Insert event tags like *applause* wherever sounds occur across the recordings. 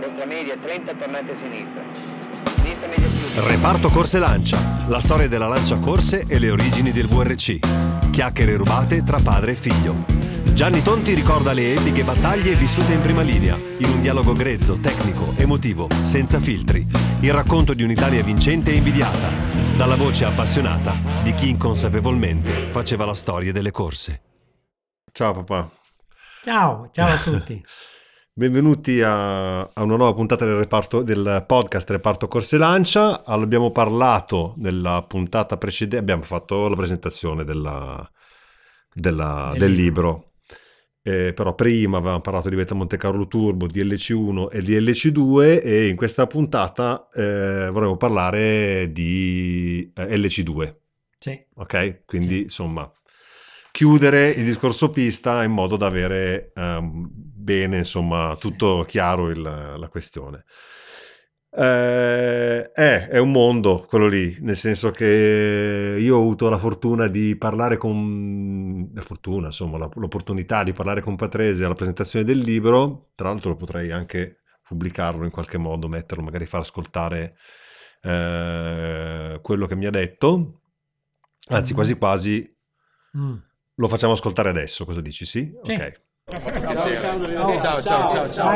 Destra media 30, tornate a sinistra. Sinistra media più. Reparto Corse Lancia, la storia della Lancia Corse e le origini del VRC. Chiacchiere rubate tra padre e figlio. Gianni Tonti ricorda le epiche battaglie vissute in prima linea, in un dialogo grezzo, tecnico, emotivo, senza filtri. Il racconto di un'Italia vincente e invidiata, dalla voce appassionata di chi inconsapevolmente faceva la storia delle corse. Ciao papà, Ciao, ciao a *laughs* tutti. Benvenuti a, a una nuova puntata del, reparto, del podcast Reparto Corse Lancia. Abbiamo parlato nella puntata precedente, abbiamo fatto la presentazione della- della- Del del libro. libro. Eh, però prima avevamo parlato di Beta Monte Carlo Turbo, DLC1 e DLC2 e in questa puntata eh, vorremmo parlare di eh, LC2. Sì, Ok? Quindi Sì. insomma, chiudere il discorso pista in modo da avere ehm, bene, insomma, tutto chiaro il- la questione. Eh, è, è un mondo quello lì, nel senso che io ho avuto la fortuna di parlare con, la fortuna, insomma, la- l'opportunità di parlare con Patrese alla presentazione del libro, tra l'altro lo potrei anche pubblicarlo in qualche modo, metterlo, magari far ascoltare eh, quello che mi ha detto. Anzi, quasi quasi Mm. lo facciamo ascoltare adesso, cosa dici? Sì? Sì. Ok. Ciao, ciao, ciao, ciao.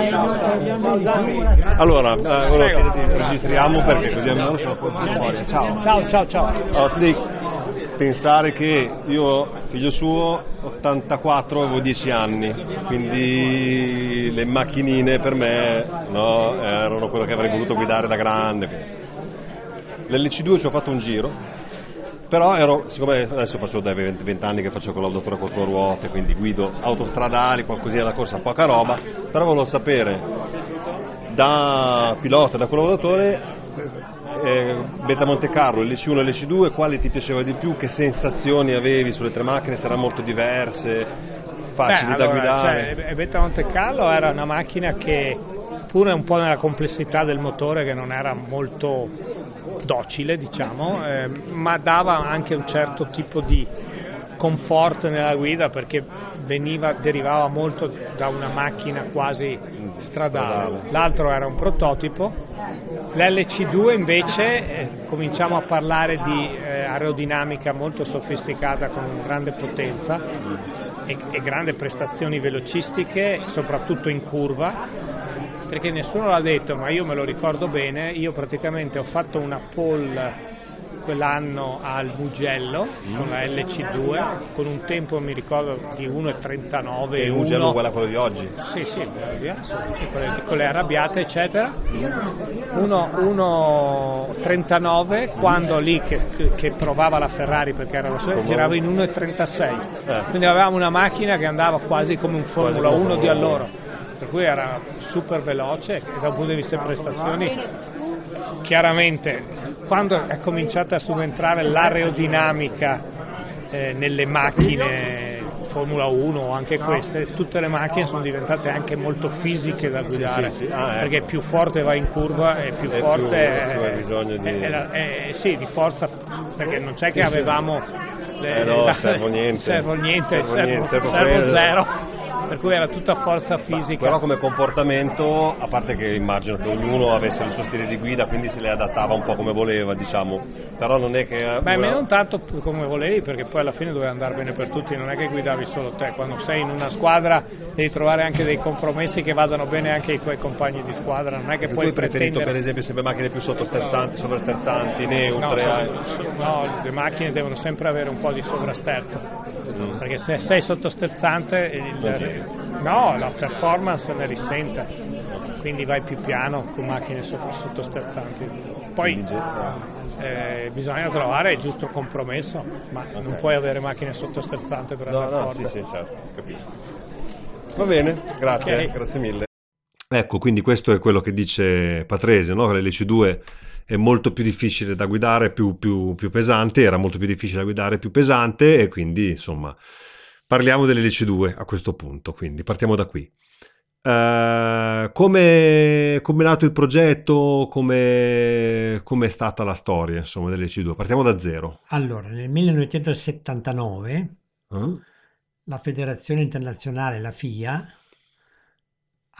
Allora, eh, registriamo perché così almeno ce la puoi fare fuori. Ciao. Ciao, ciao, ciao. Pensare che io, figlio suo, 84, avevo 10 anni, quindi le macchinine per me no, erano quello che avrei voluto guidare da grande. L'LC2 ci ho fatto un giro, però ero, siccome adesso faccio dai 20, 20 anni che faccio collaudatore quattro ruote, quindi guido autostradali, qualcosina da corsa, poca roba, però volevo sapere da pilota, da collaudatore, eh, Beta Monte Carlo, l'LC1 e l'LC2, quale ti piaceva di più, che sensazioni avevi sulle tre macchine, se erano molto diverse, facili Beh, da allora, guidare? Cioè, Beta Monte Carlo era una macchina che, pure un po' nella complessità del motore, che non era molto docile, diciamo, eh, ma dava anche un certo tipo di conforto nella guida perché veniva, derivava molto da una macchina quasi stradale. L'altro era un prototipo. L'LC2 invece eh, cominciamo a parlare di eh, aerodinamica molto sofisticata con grande potenza e, e grandi prestazioni velocistiche, soprattutto in curva, perché nessuno l'ha detto, ma io me lo ricordo bene, io praticamente ho fatto una pole quell'anno al Mugello con la LC2 con un tempo mi ricordo di 1,39 E il Mugello uguale a quello di oggi? sì, sì, con, le, con le arrabbiate, eccetera. 1,39 quando lì che, che- provava la Ferrari perché era la sua, Come- girava in 1,36. Eh. Quindi avevamo una macchina che andava quasi come un Formula Quasi come 1 di allora. Per cui era super veloce e da un punto di vista di prestazioni chiaramente quando è cominciata a subentrare l'aerodinamica eh, nelle macchine Formula 1 o anche queste, tutte le macchine sono diventate anche molto fisiche da guidare, sì, sì. Ah, ecco. perché più forte va in curva e più E forte più- è, bisogno di- è è- sì, di forza, perché non c'è che Sì, sì. avevamo Eh no, *laughs* servo niente. servo niente, Servo servo, niente, servo proprio- zero. Per cui era tutta forza fisica. Però come comportamento, a parte che immagino che ognuno avesse il suo stile di guida, quindi se le adattava un po' come voleva, diciamo, però non è che... Beh, me non tanto come volevi, perché poi alla fine doveva andare bene per tutti, non è che guidavi solo te, quando sei in una squadra devi trovare anche dei compromessi che vadano bene anche ai tuoi compagni di squadra, non è che Tu puoi hai preferito per pretendere... esempio sempre macchine più sottosterzanti, sovrasterzanti, No, neutre? so- so- no, le macchine devono sempre avere un po' di sovrasterzo. Mm. perché se sei sottosterzante il- no, la performance ne risente, quindi vai più piano con macchine sotto- sottosterzanti. Poi eh, bisogna trovare il giusto compromesso, ma non puoi avere macchine sottosterzanti per No, andare no, sì, forte. sì, certo, capisco. Va bene, grazie, Ok. grazie mille. Ecco, quindi questo è quello che dice Patrese, no? Che l'LC2 è molto più difficile da guidare, più, più- più pesante, era molto più difficile da guidare, più pesante e quindi insomma parliamo dell'LC2 a questo punto, quindi partiamo da qui. Eh, come come è nato il progetto, come come è stata la storia insomma dell'LC2? Partiamo da zero. Allora, nel 1979 Eh? la Federazione Internazionale, la FIA,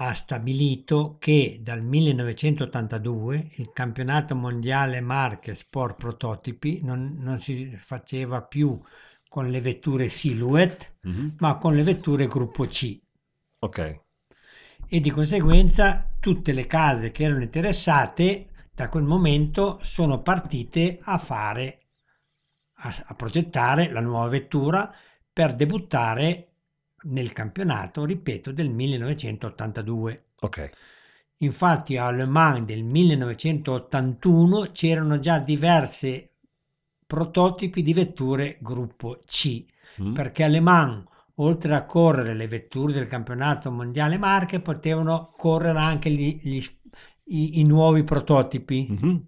ha stabilito che dal 1982 il campionato mondiale marche sport prototipi non, non si faceva più con le vetture Silhouette, Mhm. ma con le vetture gruppo C. Ok, e di conseguenza tutte le case che erano interessate da quel momento sono partite a fare, a, a progettare la nuova vettura per debuttare nel campionato, ripeto, del 1982. ok. Infatti a Le Mans del 1981 c'erano già diverse prototipi di vetture gruppo C Mm. perché Le Mans, oltre a correre le vetture del campionato mondiale marche, potevano correre anche gli- gli- i, i nuovi prototipi. Mhm.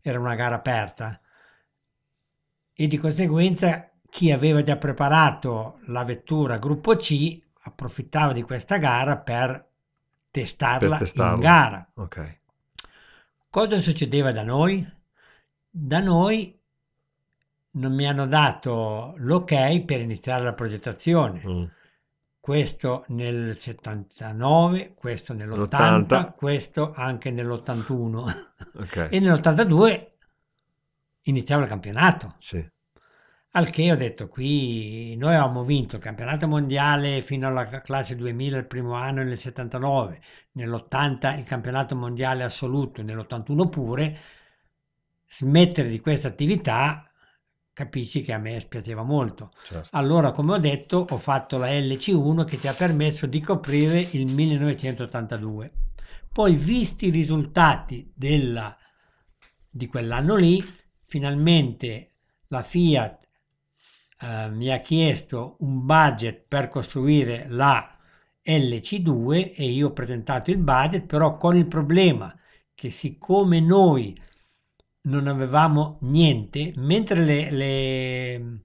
Era una gara aperta. E di conseguenza chi aveva già preparato la vettura gruppo C approfittava di questa gara per testarla, Per testarla. in gara. Ok. Cosa succedeva da noi? Da noi non mi hanno dato l'ok per iniziare la progettazione. Mm. Questo nel 79, questo nell'80, L'80. questo anche nell'81 *laughs* Ok. e nell'82 iniziava il campionato. Sì. Al che ho detto qui noi avevamo vinto il campionato mondiale fino alla classe 2000 il primo anno nel 79, nell'80 il campionato mondiale assoluto, nell'81 pure, smettere di questa attività capisci che a me spiaceva molto. Certo. Allora, come ho detto, ho fatto la LC1 che ti ha permesso di coprire il 1982. Poi, visti i risultati della- di quell'anno lì, finalmente la Fiat eh, mi ha chiesto un budget per costruire la LC2 e io ho presentato il budget, però con il problema che siccome noi non avevamo niente, mentre le, le-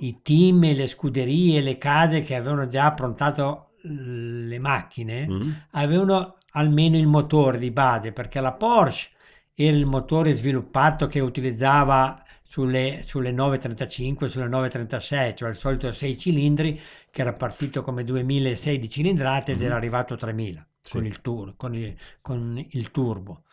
i team, le scuderie, le case che avevano già approntato le macchine, Mm. avevano almeno il motore di base, perché la Porsche era il motore sviluppato che utilizzava sulle, sulle 935, sulle 936, cioè il solito 6 cilindri che era partito come 2006 di cilindrate ed Mhm. era arrivato a 3000 Sì. con, il tur- con, il, con il turbo.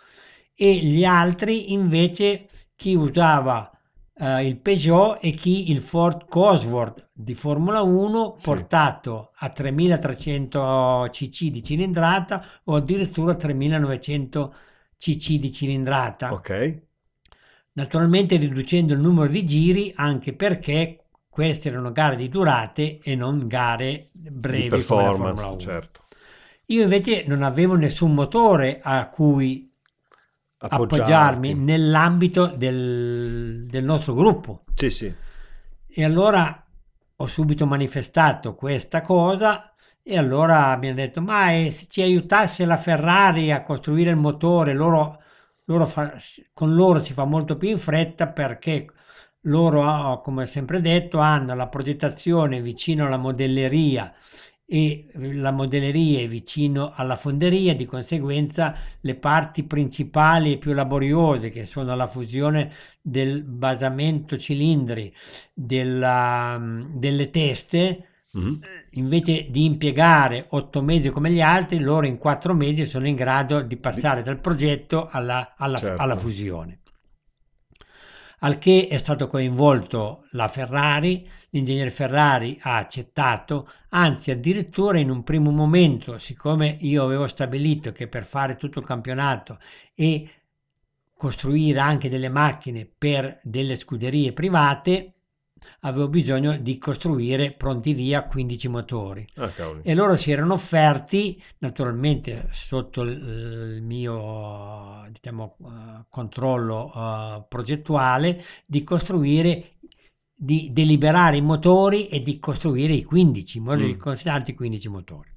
E gli altri invece chi usava eh, il Peugeot e chi il Ford Cosworth di Formula 1 Sì. portato a 3300 cc di cilindrata o addirittura 3900 cc di cilindrata. Ok. Naturalmente riducendo il numero di giri anche perché queste erano gare di durate e non gare brevi Di performance, 1. certo. Io invece non avevo nessun motore a cui Appoggiarti. appoggiarmi nell'ambito del, del nostro gruppo. Sì, sì. E allora ho subito manifestato questa cosa e allora abbiamo detto, ma e se ci aiutasse la Ferrari a costruire il motore, loro, loro fa- con loro si fa molto più in fretta perché loro, come ho sempre detto, hanno la progettazione vicino alla modelleria e la modelleria è vicino alla fonderia, di conseguenza le parti principali e più laboriose che sono la fusione del basamento cilindri, della- delle teste, Mhm. invece di impiegare otto mesi come gli altri, loro in quattro mesi sono in grado di passare dal progetto alla, alla- Certo. alla fusione. Al che è stato coinvolto la Ferrari, l'ingegnere Ferrari ha accettato, anzi addirittura in un primo momento, siccome io avevo stabilito che per fare tutto il campionato e costruire anche delle macchine per delle scuderie private, avevo bisogno di costruire pronti via 15 motori. Ah. E loro si erano offerti, naturalmente sotto il, mio diciamo, eh, controllo eh, progettuale, di costruire, di deliberare i motori e di costruire i 15, in modo Mm. di considerare i 15 motori.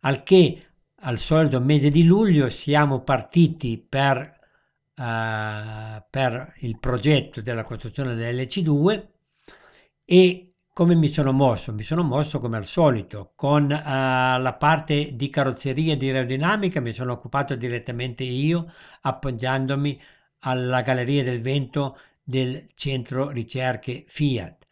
Al che al solito mese di luglio siamo partiti per, eh, per il progetto della costruzione dell'LC2 e come mi sono mosso? Mi sono mosso come al solito, con eh, la parte di carrozzeria e di aerodinamica mi sono occupato direttamente io, appoggiandomi alla Galleria del Vento del centro ricerche Fiat.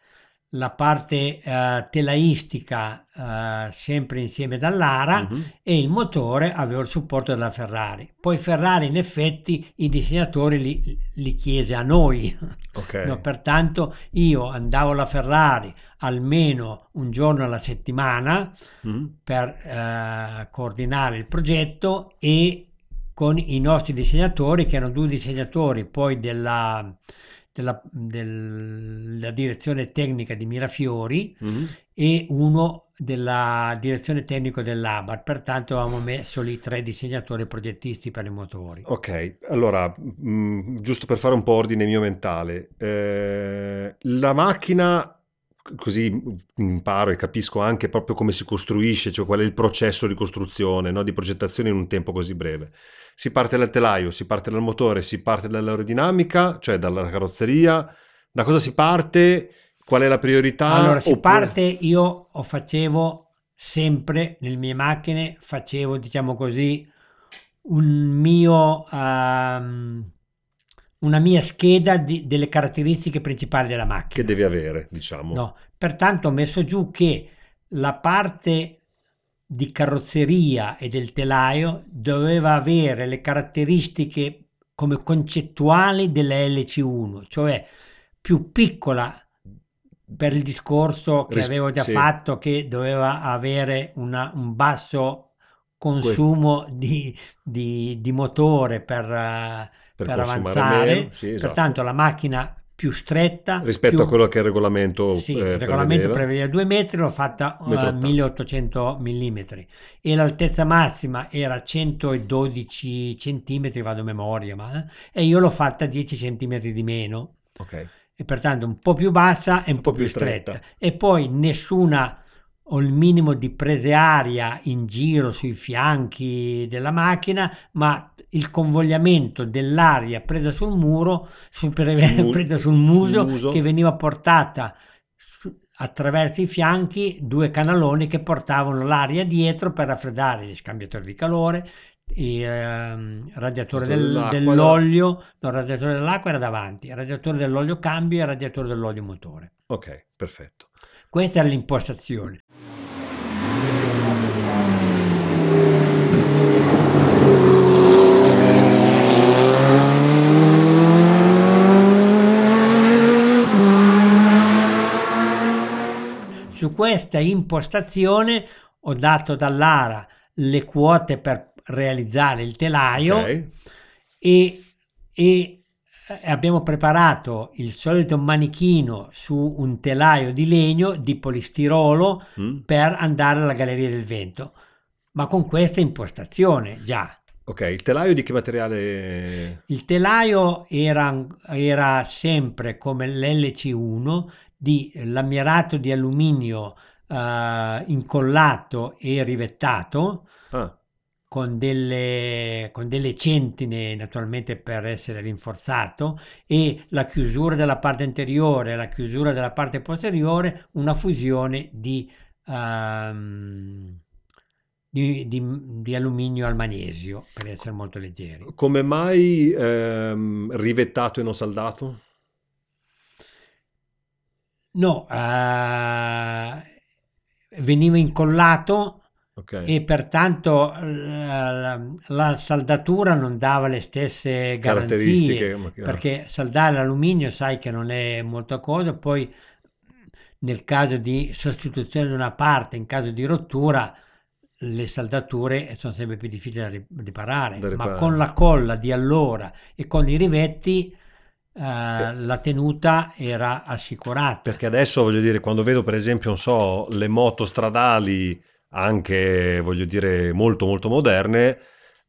La parte eh, telaistica eh, sempre insieme dall'ARA Mhm. e il motore avevo il supporto della Ferrari. Poi Ferrari in effetti i disegnatori li, li chiese a noi, Ok. No, pertanto io andavo alla Ferrari almeno un giorno alla settimana Mhm. per eh, coordinare il progetto e con i nostri disegnatori, che erano due disegnatori poi della, della, della direzione tecnica di Mirafiori Mhm. e uno della direzione tecnica dell'ABAR, pertanto avevamo messo lì tre disegnatori progettisti per i motori. Ok, allora, mh, giusto per fare un po' ordine mio mentale, eh, la macchina, così imparo e capisco anche proprio come si costruisce, cioè qual è il processo di costruzione, no, di progettazione in un tempo così breve. Si parte dal telaio, si parte dal motore, si parte dall'aerodinamica, cioè dalla carrozzeria. Da cosa si parte? Qual è la priorità? Allora si Oppure- parte, io facevo sempre nelle mie macchine, facevo diciamo così un mio, ehm, una mia scheda di- delle caratteristiche principali della macchina. che devi avere, diciamo. No, pertanto ho messo giù che la parte di carrozzeria e del telaio doveva avere le caratteristiche come concettuali della LC1, cioè più piccola per il discorso che Ris- avevo già sì. fatto che doveva avere una- un basso consumo di, di- di motore per, eh, Per per avanzare, meno, sì, esatto. pertanto la macchina più stretta Rispetto più- a quello che il regolamento sì, eh, il regolamento prevedeva. prevedeva 2 metri, l'ho fatta a ottanta. 1800 mm e l'altezza massima era 112 cm, vado a memoria, ma, eh, e io l'ho fatta 10 cm di meno Ok. e pertanto un po' più bassa e un, po' più stretta. E poi nessuna o il minimo di prese aria in giro sui fianchi della macchina, ma il convogliamento dell'aria presa sul muro, su- mu- *laughs* presa sul muso, sul muso. che veniva portata attraverso i fianchi, due canaloni che portavano l'aria dietro per raffreddare gli scambiatori di calore, il ehm, radiatore del- dell'olio, no, il radiatore dell'acqua era davanti, il radiatore dell'olio cambio e il radiatore dell'olio motore. Ok, perfetto. Questa era l'impostazione. Su questa impostazione ho dato dall'ARA le quote per realizzare il telaio Ok. e, e, eh, abbiamo preparato il solito manichino su un telaio di legno di polistirolo Mm. per andare alla Galleria del Vento, ma con questa impostazione già. Ok, il telaio di che materiale? Il telaio era, era sempre come l'LC1 di lamierato di alluminio eh, incollato e rivettato Ah, con delle, con delle centine naturalmente per essere rinforzato e la chiusura della parte anteriore e la chiusura della parte posteriore una fusione di, ehm, di, di- di alluminio al magnesio per essere molto leggeri. come mai ehm, rivettato e non saldato? No, eh, veniva incollato Ok. e pertanto eh, la, la saldatura non dava le stesse garanzie perché saldare l'alluminio sai che non è molto cosa poi nel caso di sostituzione di una parte in caso di rottura le saldature sono sempre più difficili da ri- riparare Da riparare. ma con la colla di allora e con i rivetti eh, la tenuta era assicurata. Perché adesso voglio dire, quando vedo per esempio, non so, le moto stradali anche, voglio dire, molto molto moderne,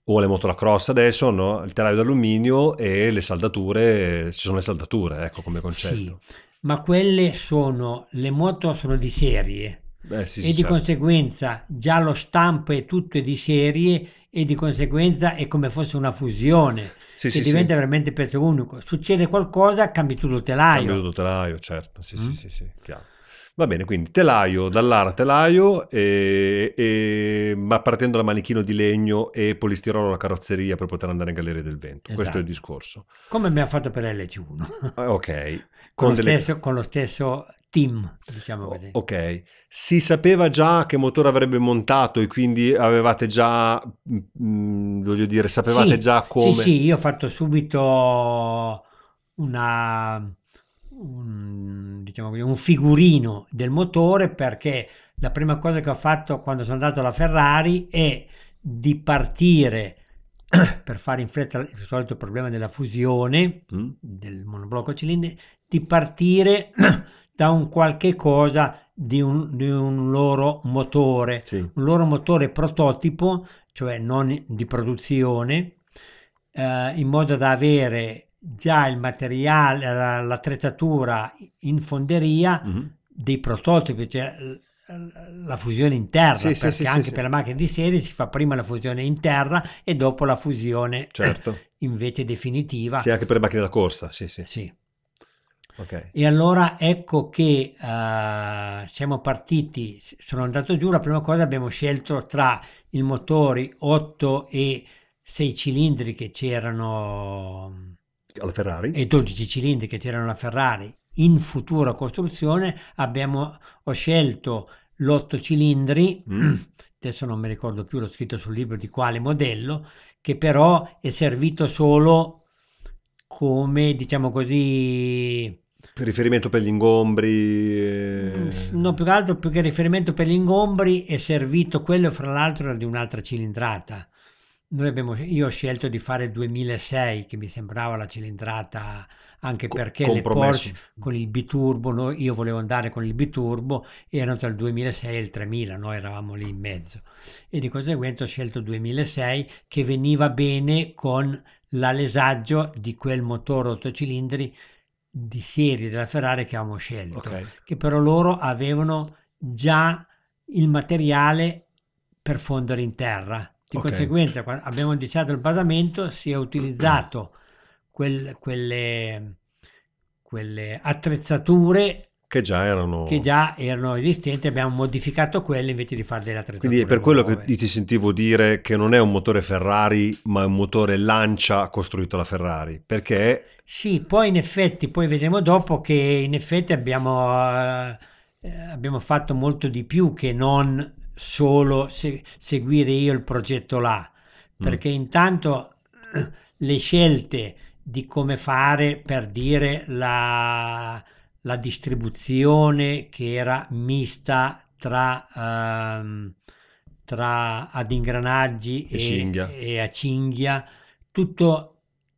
o le moto da cross adesso, no? il telaio d'alluminio e le saldature, ci sono le saldature, ecco come concetto. Sì, ma quelle sono, le moto sono di serie Eh, sì, e sì, di certo. conseguenza già lo stampo è tutto di serie e di conseguenza è come fosse una fusione Sì, che sì, diventa sì. veramente pezzo unico. Succede qualcosa, cambi tutto il telaio. Cambio tutto telaio, certo, sì, Mm. sì, sì, sì, chiaro. Va bene, quindi telaio, dall'ara telaio, e, e- ma partendo da manichino di legno e polistirolo alla carrozzeria per poter andare in galleria del vento. Questo è il Esatto. discorso. Come abbiamo fatto per l'LC1, Ah, Ok, con, con lo delle... stesso, con lo stesso team, diciamo così. Ok, si sapeva già che motore avrebbe montato e quindi avevate già, mm, voglio dire, sapevate Sì, già come... Sì, sì, io ho fatto subito una, un, diciamo così, un figurino del motore perché la prima cosa che ho fatto quando sono andato alla Ferrari è di partire *clears throat* per fare in fretta il solito problema della fusione Mm? del monoblocco cilindri, di partire *clears throat* da un qualche cosa di un, di un loro motore Sì, un loro motore prototipo, cioè non di produzione, eh, in modo da avere già il materiale, la- l'attrezzatura in fonderia Mhm. dei prototipi, cioè la fusione in terra, Sì, perché sì, sì, anche sì. per la macchina di serie si fa prima la fusione in terra e dopo la fusione certo. invece definitiva. Sì, anche per le macchine da corsa, sì, sì. Sì. Ok. E allora ecco che eh, siamo partiti, sono andato giù, la prima cosa abbiamo scelto tra i motori 8 e 6 cilindri che c'erano Alla Ferrari? e 12 cilindri che c'erano alla Ferrari in futura costruzione, abbiamo, ho scelto l'8 cilindri, Mm. *clears throat* adesso non mi ricordo più, l'ho scritto sul libro di quale modello, che però è servito solo come, diciamo così, Per riferimento per gli ingombri... eh, Mm, No, più che altro, più che riferimento per gli ingombri, è servito quello, fra l'altro, era di un'altra cilindrata. Noi abbiamo, io ho scelto di fare 2006, che mi sembrava la cilindrata, anche perché le. Porsche con il biturbo, no, io volevo andare con il biturbo, erano tra il 2006 e il 3000, noi eravamo lì in mezzo. E di conseguenza ho scelto 2006, che veniva bene con l'alesaggio di quel motore 8 cilindri di serie della Ferrari che avevamo scelto Ok. che però loro avevano già il materiale per fondere in terra. Di Ok. conseguenza, quando abbiamo iniziato il basamento, si è utilizzato quel- quelle, quelle attrezzature Che già erano... che già erano esistenti, abbiamo modificato quelle invece di fare delle attrezzature. Quindi è per quello nuove. che ti sentivo dire che non è un motore Ferrari, ma è un motore Lancia costruito alla Ferrari, perché Sì, poi in effetti, poi vedremo dopo che in effetti abbiamo, eh, abbiamo fatto molto di più che non solo se- seguire io il progetto là, Mm. perché intanto eh, le scelte di come fare per dire la, la distribuzione che era mista tra, ehm, tra ad ingranaggi E cinghia. e a cinghia, tutto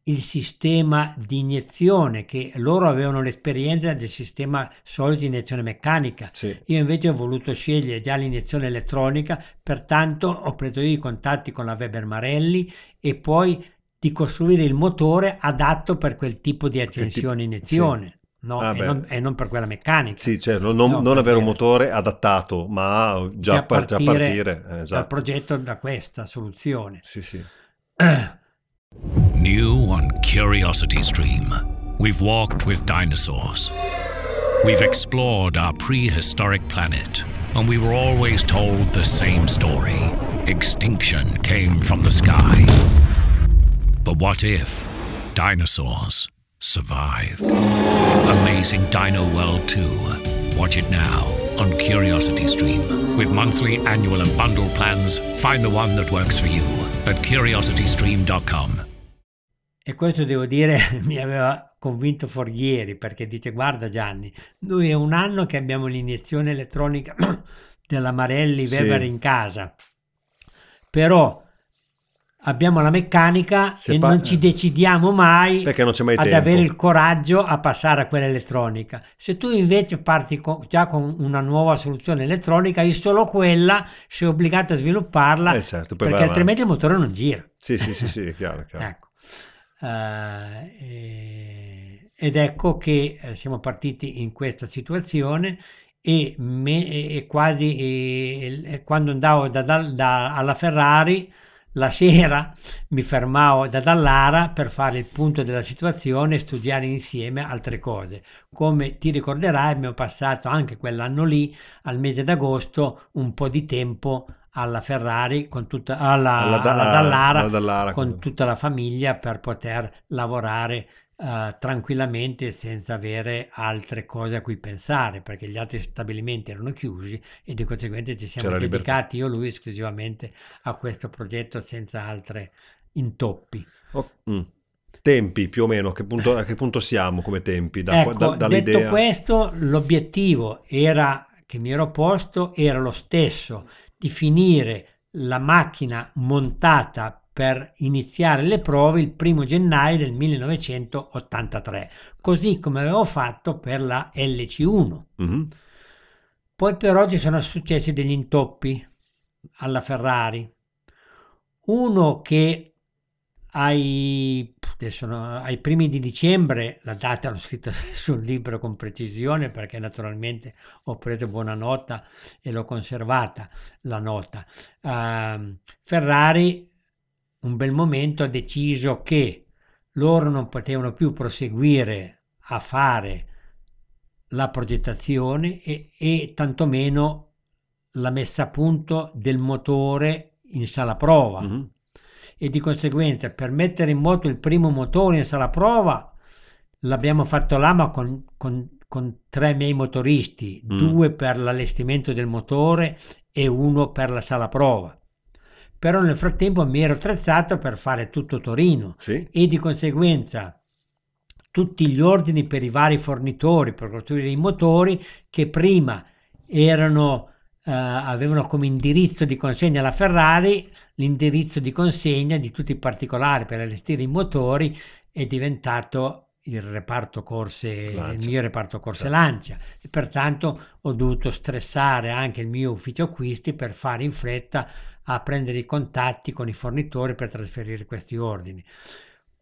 il sistema di iniezione che loro avevano l'esperienza del sistema solito di iniezione meccanica. sì, Io invece ho voluto scegliere già l'iniezione elettronica, pertanto ho preso io i contatti con la Weber Marelli e poi di costruire il motore adatto per quel tipo di accensione iniezione. No, Ah, e, non, e non per quella meccanica. sì, cioè non, non- No, non avere un motore adattato, ma già, par- già partire. eh, dal esatto. progetto da questa soluzione. Sì, sì. New on Curiosity Stream, we've walked with dinosaurs. We've explored our prehistoric planet, and we were always told the same story extinction came from the sky. But what if dinosaurs survived? Amazing Dino World 2. Watch it now on Curiosity Stream. With monthly, annual, and bundle plans, find the one that works for you at curiositystream.com. E questo devo dire *laughs* mi aveva convinto Forghieri perché dice guarda Gianni, noi è un anno che abbiamo l'iniezione elettronica *clears throat* della Marelli Sì. Weber in casa, però abbiamo la meccanica Se e pa- non ci decidiamo mai mai ad tempo. avere il coraggio a passare a quella elettronica. Se tu invece parti con- già con una nuova soluzione elettronica, hai solo quella, sei obbligato a svilupparla Eh, certo, perché altrimenti il motore non gira. Sì, sì, sì, sì, è chiaro, chiaro. Ecco. Eh, e- ed ecco che eh, siamo partiti in questa situazione e, me, e- quasi e quando andavo da- da- da- alla Ferrari la sera mi fermavo da Dallara per fare il punto della situazione e studiare insieme altre cose. Come ti ricorderai abbiamo passato anche quell'anno lì, al mese d'agosto, un po' di tempo alla Ferrari, con tutta, alla, Alla da- alla Dallara, alla Dallara, con con- tutta la famiglia per poter lavorare eh, tranquillamente senza avere altre cose a cui pensare, perché gli altri stabilimenti erano chiusi e di conseguenza ci siamo C'era libertà. dedicati io e lui esclusivamente a questo progetto senza altre intoppi. Oh, mm. Tempi più o meno, che punto- a che punto siamo come tempi? Da, ecco, da- dall'idea... detto questo, l'obiettivo era, che mi ero posto era lo stesso, di finire la macchina montata per iniziare le prove il primo gennaio del 1983, così come avevo fatto per la LC1. Mhm. Poi però ci sono successi degli intoppi alla Ferrari. Uno che ai, no, ai primi di dicembre, la data l'ho scritta *laughs* sul libro con precisione perché naturalmente ho preso buona nota e l'ho conservata la nota. Ehm, Ferrari un bel momento ha deciso che loro non potevano più proseguire a fare la progettazione e, e tantomeno la messa a punto del motore in sala prova Mhm. e di conseguenza per mettere in moto il primo motore in sala prova l'abbiamo fatto là ma con, con- con tre miei motoristi, Mm. due per l'allestimento del motore e uno per la sala prova. Però nel frattempo mi ero attrezzato per fare tutto Torino Sì. e di conseguenza tutti gli ordini per i vari fornitori per costruire i motori che prima erano, eh, avevano come indirizzo di consegna la Ferrari, l'indirizzo di consegna di tutti i particolari per allestire i motori è diventato il reparto corse, Lancia. il mio reparto corse Certo. lancia e pertanto ho dovuto stressare anche il mio ufficio acquisti per fare in fretta a prendere i contatti con i fornitori per trasferire questi ordini.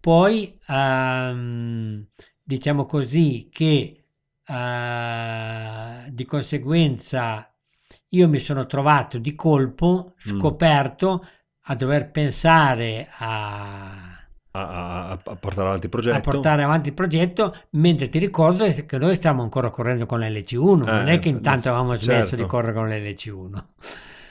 Poi ehm, diciamo così che eh, di conseguenza io mi sono trovato di colpo, Mm. scoperto, a dover pensare a, A, a- a- portare avanti il progetto. a portare avanti il progetto, mentre ti ricordo che noi stiamo ancora correndo con l'LC1, non Eh, è che intanto avevamo smesso certo. di correre con l'LC1. *laughs*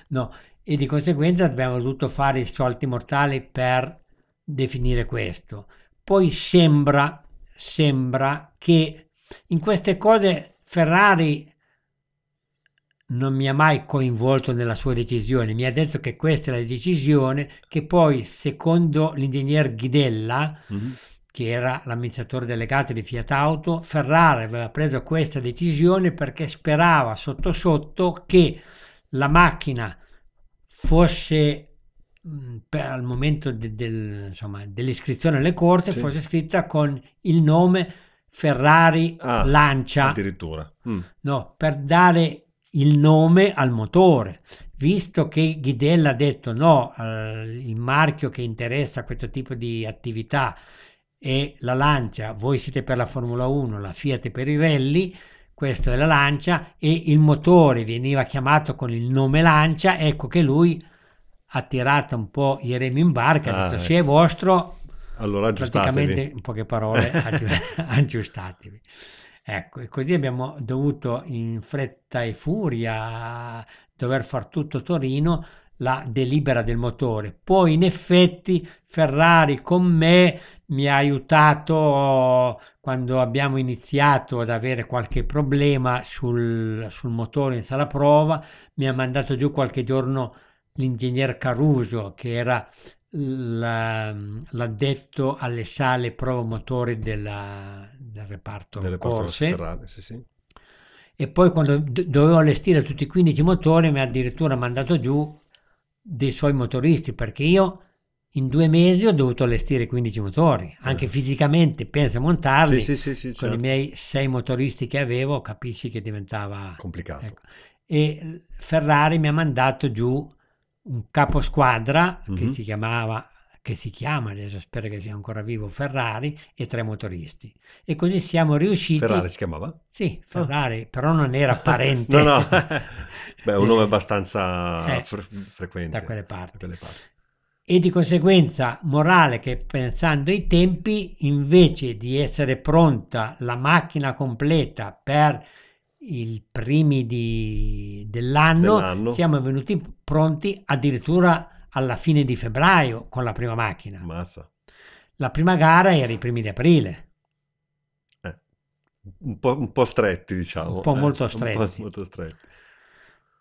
No, e di conseguenza abbiamo dovuto fare i salti mortali per definire questo. Poi sembra, sembra che in queste cose Ferrari non mi ha mai coinvolto nella sua decisione, mi ha detto che questa è la decisione che poi secondo l'ingegner Ghidella Mhm. che era l'amministratore delegato di Fiat Auto, Ferrari aveva preso questa decisione perché sperava sotto sotto che la macchina fosse mh, per al momento de- del- insomma, dell'iscrizione alle corse Sì. fosse scritta con il nome Ferrari Ah, Lancia Addirittura. Mm. no, per dare il nome al motore, visto che Ghidella ha detto no, il marchio che interessa questo tipo di attività è la Lancia, voi siete per la Formula 1, la Fiat per i rally, questo è la Lancia e il motore veniva chiamato con il nome Lancia, ecco che lui ha tirato un po' i remi in barca, ha Ah, detto ecco. se è vostro Allora aggiustatevi. praticamente in poche parole *laughs* aggi- aggiustatevi. Ecco, e così abbiamo dovuto in fretta e furia dover far tutto Torino la delibera del motore. Poi in effetti Ferrari con me mi ha aiutato quando abbiamo iniziato ad avere qualche problema sul, sul motore in sala prova, mi ha mandato giù qualche giorno l'ingegner Caruso che era la- l'addetto alle sale prova motori della- del reparto Delle porte corse sotterranee, sì, sì. e poi quando do- dovevo allestire tutti i 15 motori mi ha addirittura mandato giù dei suoi motoristi perché io In due mesi ho dovuto allestire 15 motori, anche Eh. fisicamente pensa a montarli. Sì, sì, sì, Con certo. i miei sei motoristi che avevo, capisci che diventava Complicato. Ecco. E Ferrari mi ha mandato giù un caposquadra che Mhm. si chiamava, che si chiama adesso, spero che sia ancora vivo, Ferrari e tre motoristi. E così siamo riusciti. Ferrari si chiamava? Sì, Ferrari, però non era *laughs* parente. No, no. *laughs* Beh, un nome Eh, abbastanza eh, fre- frequente. da quelle parti. Da quelle parti. E di conseguenza, morale che pensando ai tempi, invece di essere pronta la macchina completa per i primi di- dell'anno, Dell'anno. siamo venuti pronti addirittura alla fine di febbraio con la prima macchina. Ammazza. La prima gara era i primi di aprile. Eh, Un po', un po' stretti, diciamo. Un po' eh, molto un po' stretti. *laughs* molto stretti.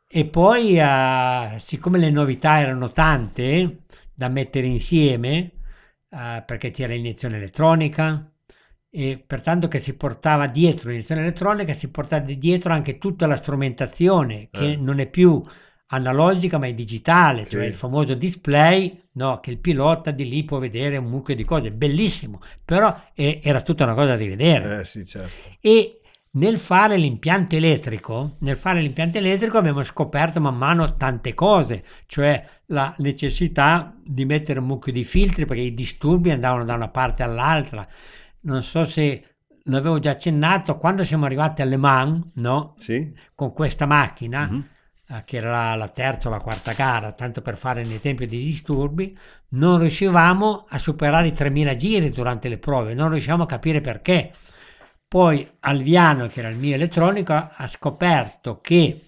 E poi, eh, siccome le novità erano tante da mettere insieme, eh, perché c'era l'iniezione elettronica, e pertanto che si portava dietro l'iniezione elettronica, si portava di dietro anche tutta la strumentazione, che Eh. non è più analogica ma è digitale, Sì. cioè il famoso display, no, che il pilota di lì può vedere un mucchio di cose, bellissimo, però eh, era tutta una cosa da rivedere Eh sì, certo. e nel fare l'impianto elettrico, nel fare l'impianto elettrico abbiamo scoperto man mano tante cose, cioè la necessità di mettere un mucchio di filtri perché i disturbi andavano da una parte all'altra. Non so se l'avevo già accennato, quando siamo arrivati alle Mans, no? Sì? Con questa macchina, Mhm. Eh, che era la, terza o la quarta gara, tanto per fare un esempio di disturbi, non riuscivamo a superare i 3000 giri durante le prove, non riuscivamo a capire perché. Poi Alviano, che era il mio elettronico, ha scoperto che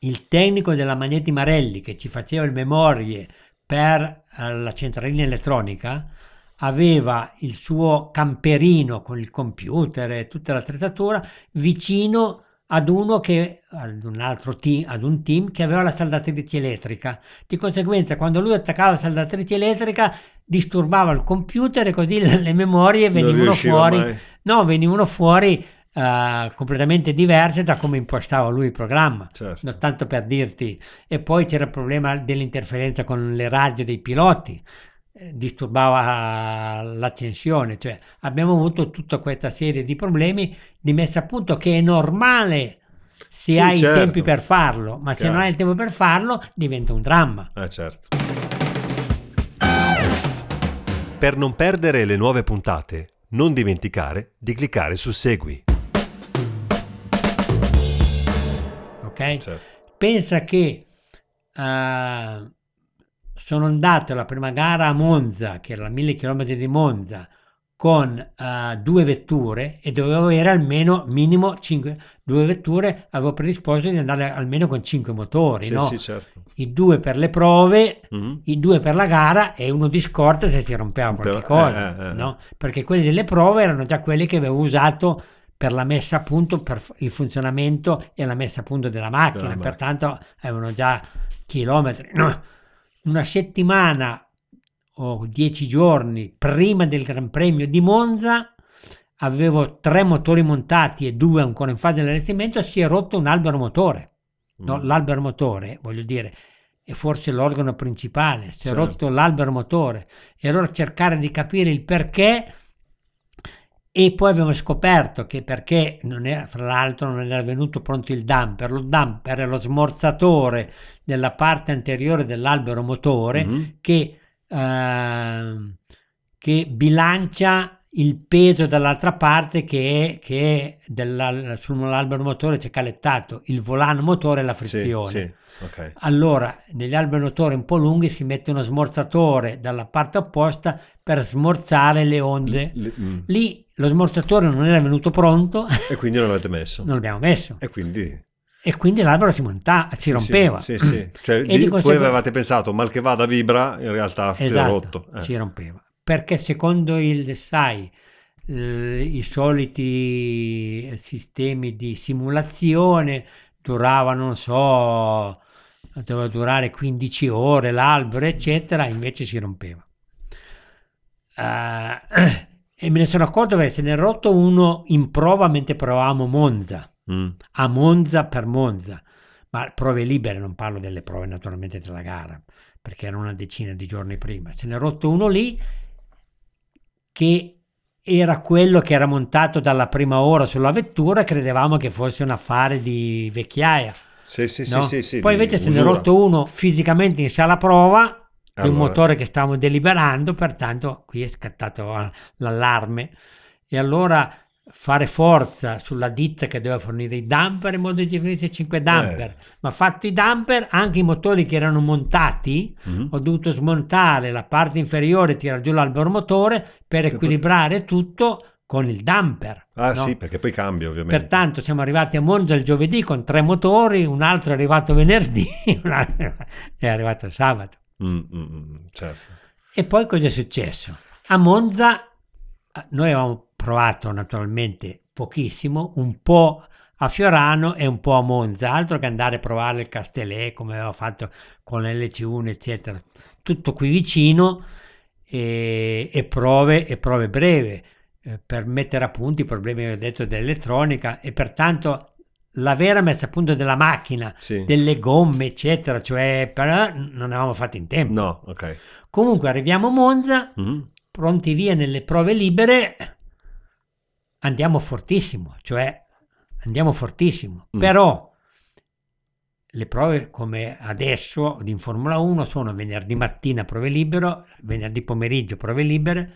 il tecnico della Magneti Marelli che ci faceva le memorie per eh, la centralina elettronica aveva il suo camperino con il computer e tutta l'attrezzatura vicino ad uno che ad un altro team, ad un team che aveva la saldatrice elettrica. Di conseguenza, quando lui attaccava la saldatrice elettrica, disturbava il computer e così le, le memorie venivano fuori. No, venivano fuori eh, completamente diverse da come impostava lui il programma. Certo. No, tanto per dirti. E poi c'era il problema dell'interferenza con le radio dei piloti, disturbava l'accensione. Cioè, abbiamo avuto tutta questa serie di problemi di messa a punto che è normale se Sì, hai certo. i tempi per farlo, ma se Chiaro. non hai il tempo per farlo diventa un dramma. Eh certo. Per non perdere le nuove puntate, non dimenticare di cliccare su Segui. Ok? certo. Pensa che eh, sono andato alla prima gara a Monza, che era a 1000 km di Monza, con eh, due vetture e dovevo avere almeno minimo 5 due vetture, avevo predisposto di andare almeno con 5 motori, Sì, no? sì, certo. i due per le prove, Mhm. i due per la gara e uno di scorta se si rompeva qualche Per- cosa, eh, eh, eh. no? Perché quelli delle prove erano già quelli che avevo usato per la messa a punto, per il funzionamento e la messa a punto della macchina, Della pertanto avevano già chilometri. no? Una settimana o dieci giorni prima del Gran Premio di Monza avevo tre motori montati e due ancora in fase di allestimento, si è rotto un albero motore. No, Mm. L'albero motore, voglio dire, è forse l'organo principale, si è Certo. rotto l'albero motore. E allora cercare di capire il perché e poi abbiamo scoperto che perché non era, fra l'altro non era venuto pronto il damper, lo damper è lo smorzatore della parte anteriore dell'albero motore Mhm. che, ehm, che bilancia il peso dall'altra parte che è, che è della- sull'albero motore c'è calettato il volano motore e la Sì, frizione. sì, ok. Allora, negli alberi motori un po' lunghi si mette uno smorzatore dalla parte opposta per smorzare le onde. Li- mm. Lì lo smorzatore non era venuto pronto, E quindi non l'avete messo. non l'abbiamo messo E quindi... e quindi l'albero si, monta- si sì, rompeva. Sì, sì, sì. *clears throat* Cioè, E lì conseguenza- avevate pensato, mal che vada vibra, in realtà è Esatto, rotto. Eh. si rompeva. Perché secondo il, sai, eh, i soliti sistemi di simulazione duravano, non so, doveva durare 15 ore l'albero, eccetera, invece si rompeva. Eh, *clears throat* e me ne sono accorto perché se ne è rotto uno in prova mentre provavamo Monza Mm. a Monza per Monza. ma prove libere, non parlo delle prove naturalmente della gara, perché era una decina di giorni prima. Se ne è rotto uno lì che era quello che era montato dalla prima ora sulla vettura, credevamo che fosse un affare di vecchiaia. Sì, sì, no? sì, sì, sì, Poi invece se ne è rotto uno fisicamente in sala prova di un Allora. motore che stavamo deliberando, pertanto qui è scattato l'allarme. E allora fare forza sulla ditta che doveva fornire i damper in modo di fornire 5 damper, Eh. ma fatto i damper, anche i motori che erano montati, Mhm. ho dovuto smontare la parte inferiore tirare giù l'albero motore per equilibrare tutto con il damper. Ah no? sì, perché poi cambia ovviamente. Pertanto siamo arrivati a Monza il giovedì con tre motori, un altro è arrivato venerdì, *laughs* un altro è arrivato sabato. Mm, mm, mm, certo. E poi cosa è successo? A Monza eh, noi avevamo provato naturalmente pochissimo, un po' a Fiorano e un po' a Monza, altro che andare a provare il Castellet come aveva fatto con l'LC1 eccetera, tutto qui vicino e, e prove e prove breve eh, per mettere a punto i problemi che ho detto dell'elettronica e pertanto la vera messa a punto della macchina, Sì. delle gomme eccetera, cioè però non avevamo fatto in tempo. No, ok. Comunque arriviamo a Monza, Mhm. pronti via nelle prove libere, andiamo fortissimo, cioè andiamo fortissimo. Mm. Però le prove come adesso in Formula 1 sono venerdì mattina prove libero, venerdì pomeriggio prove libere,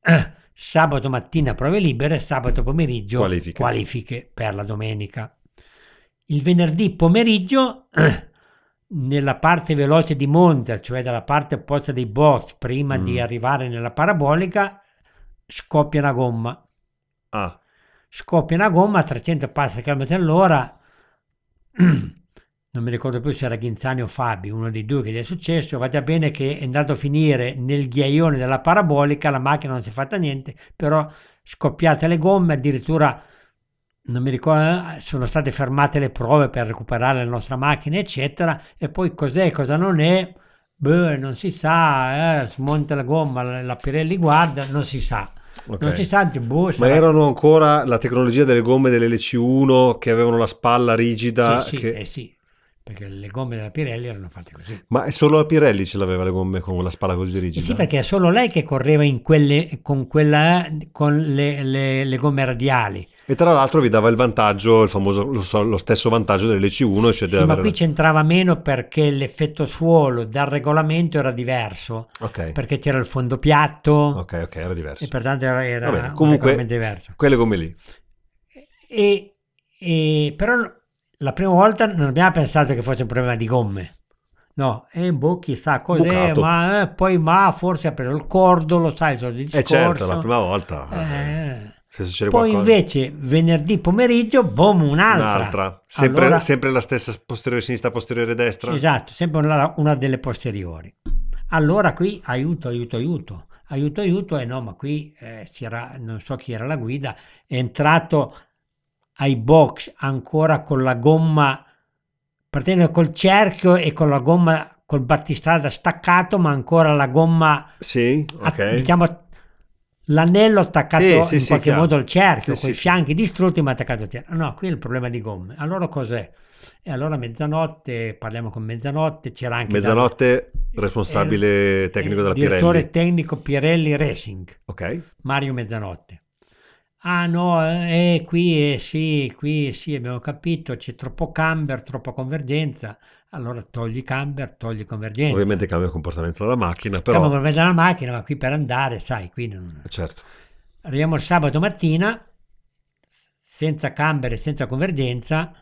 *clears throat* sabato mattina prove libere, sabato pomeriggio Qualifiche. qualifiche per la domenica. Il venerdì pomeriggio *clears throat* nella parte veloce di Monza, cioè dalla parte opposta dei box, prima Mm. di arrivare nella parabolica, scoppia una gomma. Ah, Scoppia una gomma a 300 passi km all'ora. *clears throat* Non mi ricordo più se era Ghinzani o Fabi, uno dei due che gli è successo. Vada bene che è andato a finire nel ghiaione della parabolica, la macchina non si è fatta niente, però scoppiate le gomme, addirittura non mi ricordo, eh, sono state fermate le prove per recuperare la nostra macchina, eccetera. E poi cos'è, cosa non è? Beh, non si sa, eh, smonta la gomma, la, Pirelli guarda, non si sa. ok. Non si sa, boh, Ma sarà- erano ancora la tecnologia delle gomme dell'LC1 che avevano la spalla rigida. Sì, sì, che- eh sì, perché le gomme della Pirelli erano fatte così. Ma è solo la Pirelli ce l'aveva le gomme con la spalla così Eh rigida? sì, perché è solo lei che correva in quelle, con, quella, con le, le- le gomme radiali. E tra l'altro vi dava il vantaggio, il famoso, lo, lo stesso vantaggio dell'LC1, cioè Sì, ma avere- qui c'entrava meno perché l'effetto suolo dal regolamento era diverso, Ok, perché c'era il fondo piatto ok, ok, era diverso. e pertanto era, era bene, un comunque- diverso. Quelle gomme lì. E, e- però la prima volta non abbiamo pensato che fosse un problema di gomme. No, e boh, chissà cos'è, ma eh, poi ma forse ha preso il cordolo, sai, il solito discorso. Eh certo, la prima volta. Eh. Se succede Poi qualcosa. invece venerdì pomeriggio, boom, un'altra. Un'altra. Sempre, Allora- sempre la stessa posteriore sinistra, posteriore destra? Esatto, sempre una, una delle posteriori. Allora qui aiuto, aiuto, aiuto. Aiuto, aiuto, e no, ma qui eh, si era, non so chi era la guida, è entrato ai box ancora con la gomma, partendo col cerchio e con la gomma, col battistrada staccato, ma ancora la gomma, Sì, a- ok. diciamo, l'anello attaccato Sì, sì, in sì, qualche chiaro. modo al cerchio, con i fianchi distrutti, ma attaccato al cerchio. No, qui è il problema di gomme. Allora cos'è? E allora mezzanotte, parliamo con mezzanotte, c'era anche Mezzanotte, responsabile eh, tecnico eh, della direttore Pirelli. tecnico Pirelli Racing, Ok. Mario Mezzanotte. Ah no, eh, qui eh, sì, qui sì, abbiamo capito, c'è troppo camber, troppa convergenza. Allora togli camber, togli convergenza. Ovviamente cambia il comportamento della macchina, però... Stiamo con la macchina, ma qui per andare, sai, qui non... Certo. Arriviamo il sabato mattina, senza camber e senza convergenza,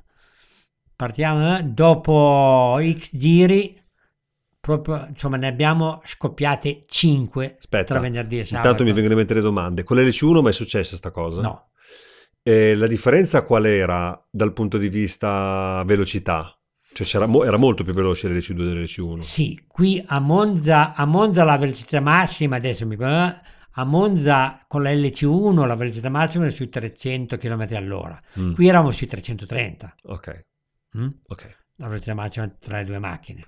partiamo eh, dopo X giri, proprio, insomma ne abbiamo scoppiate 5 Aspetta, tra venerdì e sabato. intanto mi vengono in mente le domande. Con l'LC1 mai è successa sta cosa? No, E la differenza qual era dal punto di vista velocità? Cioè c'era mo- era molto più veloce l'LC2 dell'LC1. sì, qui a Monza, a Monza la velocità massima, adesso mi eh, a Monza con la LC1 la velocità massima era sui 300 km all'ora, Mm, qui eravamo sui 330. Ok, mm? ok. la velocità massima tra le due macchine.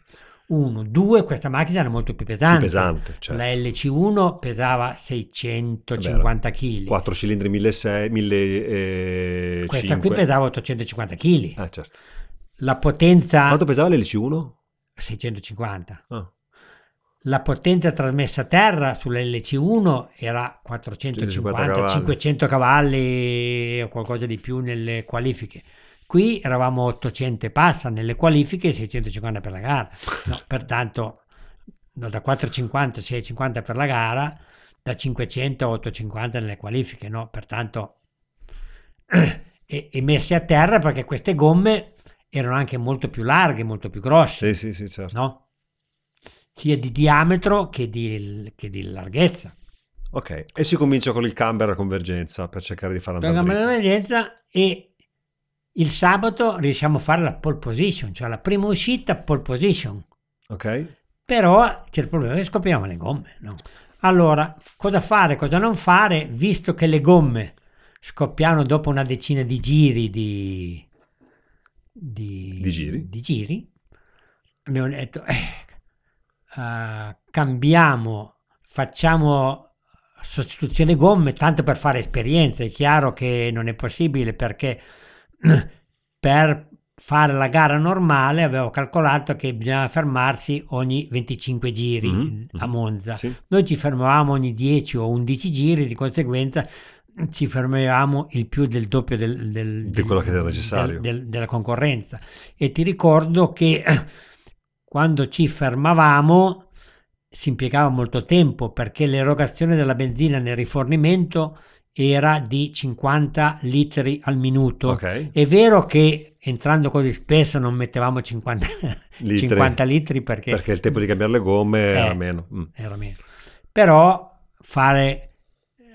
Uno, due, questa macchina era molto più pesante. Più pesante, certo. La LC1 pesava 650 kg. 4 cilindri 1600, 1500. Questa qui pesava 850 kg. Eh certo. La potenza Quanto pesava l'LC1? 650. Ah, La potenza trasmessa a terra sull'LC1 era 150 450, cavalli. 500 cavalli o qualcosa di più nelle qualifiche. Qui eravamo 800 e passa nelle qualifiche e 650 per la gara. No, *laughs* pertanto no, da 450 a 650 per la gara, da 500 a 850 nelle qualifiche. No? Pertanto *clears throat* e, e messe a terra perché queste gomme erano anche molto più larghe, molto più grosse sì, sì, sì, certo. no? sia di diametro che di, che di larghezza. Ok, e si comincia con il camber a convergenza per cercare di fare andare Programma di dritto. emergenza e il sabato riusciamo a fare la pole position, cioè la prima uscita pole position. Ok? Però c'è il problema che scopriamo le gomme. no? Allora, cosa fare, cosa non fare, visto che le gomme scoppiano dopo una decina di giri di, di, Di giri? di giri, abbiamo detto, eh, eh, cambiamo, facciamo sostituzione gomme, tanto per fare esperienza. È chiaro che non è possibile perché *clears throat* per fare la gara normale avevo calcolato che bisognava fermarsi ogni 25 giri Mhm, a. Monza. Sì. Noi ci fermavamo ogni 10 o 11 giri, di conseguenza ci fermavamo il più del doppio del, del- Di quello del- che era necessario. del- del- della concorrenza. E ti ricordo che *clears throat* quando ci fermavamo si impiegava molto tempo perché l'erogazione della benzina nel rifornimento era di 50 litri al minuto. Ok. È vero che entrando così spesso non mettevamo 50 *laughs* Litri. 50 litri perché, Perché il tempo di cambiare le gomme era Eh. meno. Mm. era meno. Però fare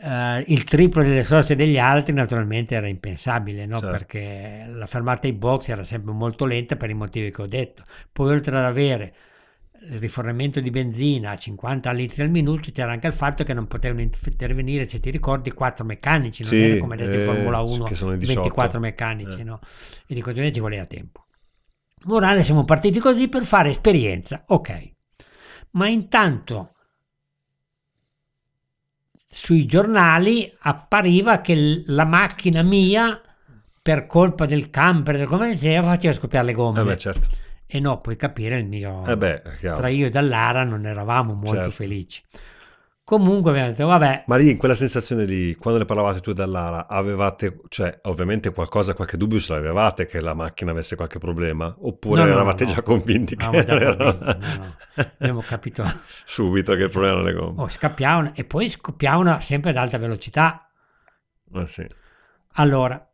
eh, il triplo delle soste degli altri naturalmente era impensabile, no? Certo. perché la fermata ai box era sempre molto lenta per i motivi che ho detto. Poi oltre ad avere il rifornimento di benzina a 50 litri al minuto c'era anche il fatto che non potevano intervenire, se ti ricordi, quattro meccanici, non Sì, era come detto in eh, Formula 1, che sono i 18. 24 meccanici, Eh. no? e di conseguenza ci voleva tempo. Morale, siamo partiti così per fare esperienza, ok. Ma intanto sui giornali appariva che la macchina mia, per colpa del camper, del come diceva, faceva scoppiare le gomme. Eh beh, certo. E no, puoi capire il mio... Eh beh, tra io e Dallara non eravamo molto Certo. felici. Comunque abbiamo detto, vabbè, Ma lì, in quella sensazione lì, quando ne parlavate tu e Dallara, avevate, cioè, ovviamente qualcosa, qualche dubbio ce l'avevate che la macchina avesse qualche problema? Oppure No, no, eravate no. già convinti che già era- no. *laughs* abbiamo capito, subito che il problema erano le gomme? oh, scappiavano e poi scoppiavano sempre ad alta velocità. Eh, sì. Allora,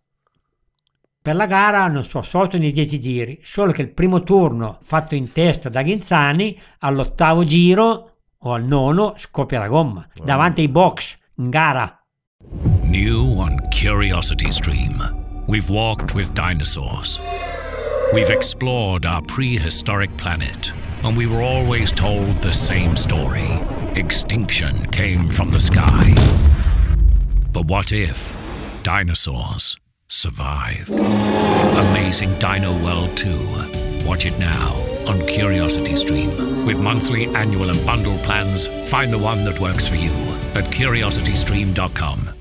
per la gara non so, sotto nei 10 giri, solo che il primo turno fatto in testa da Ghinzani, all'ottavo giro o al nono scoppia la gomma, davanti ai box, in gara. New on Curiosity Stream, we've walked with dinosaurs. We've explored our prehistoric planet, and we were always told the same story extinction came from the sky. But what if dinosaurs survived? Amazing Dino World 2. Watch it now on Curiosity Stream. With monthly, annual, and bundle plans, find the one that works for you at curiositystream.com.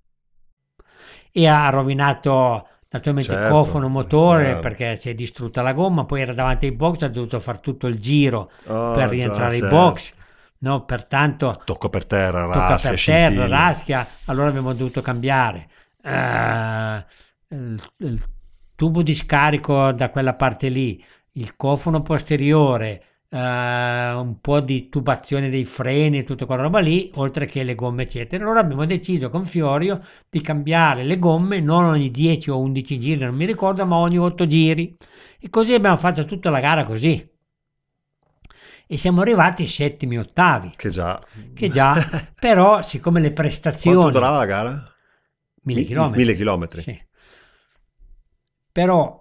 E ha rovinato naturalmente Certo, cofono, motore chiaro. perché si è distrutta la gomma, poi era davanti ai box, ha dovuto fare tutto il giro Oh, per rientrare ai certo. box, no? pertanto Tocco per terra, tocca raschia, per terra, raschia, allora abbiamo dovuto cambiare. Eh, il, il tubo di scarico da quella parte lì, il cofono posteriore, eh, un po' di tubazione dei freni, tutta quella roba lì, oltre che le gomme eccetera. Allora abbiamo deciso con Fiorio di cambiare le gomme non ogni 10 o 11 giri, non mi ricordo, ma ogni 8 giri. E così abbiamo fatto tutta la gara così. E siamo arrivati settimi, ottavi, Che già... che già, *laughs* però siccome le prestazioni... Quanto durava la gara? Mille Mi- chilometri. mille chilometri. Sì. Però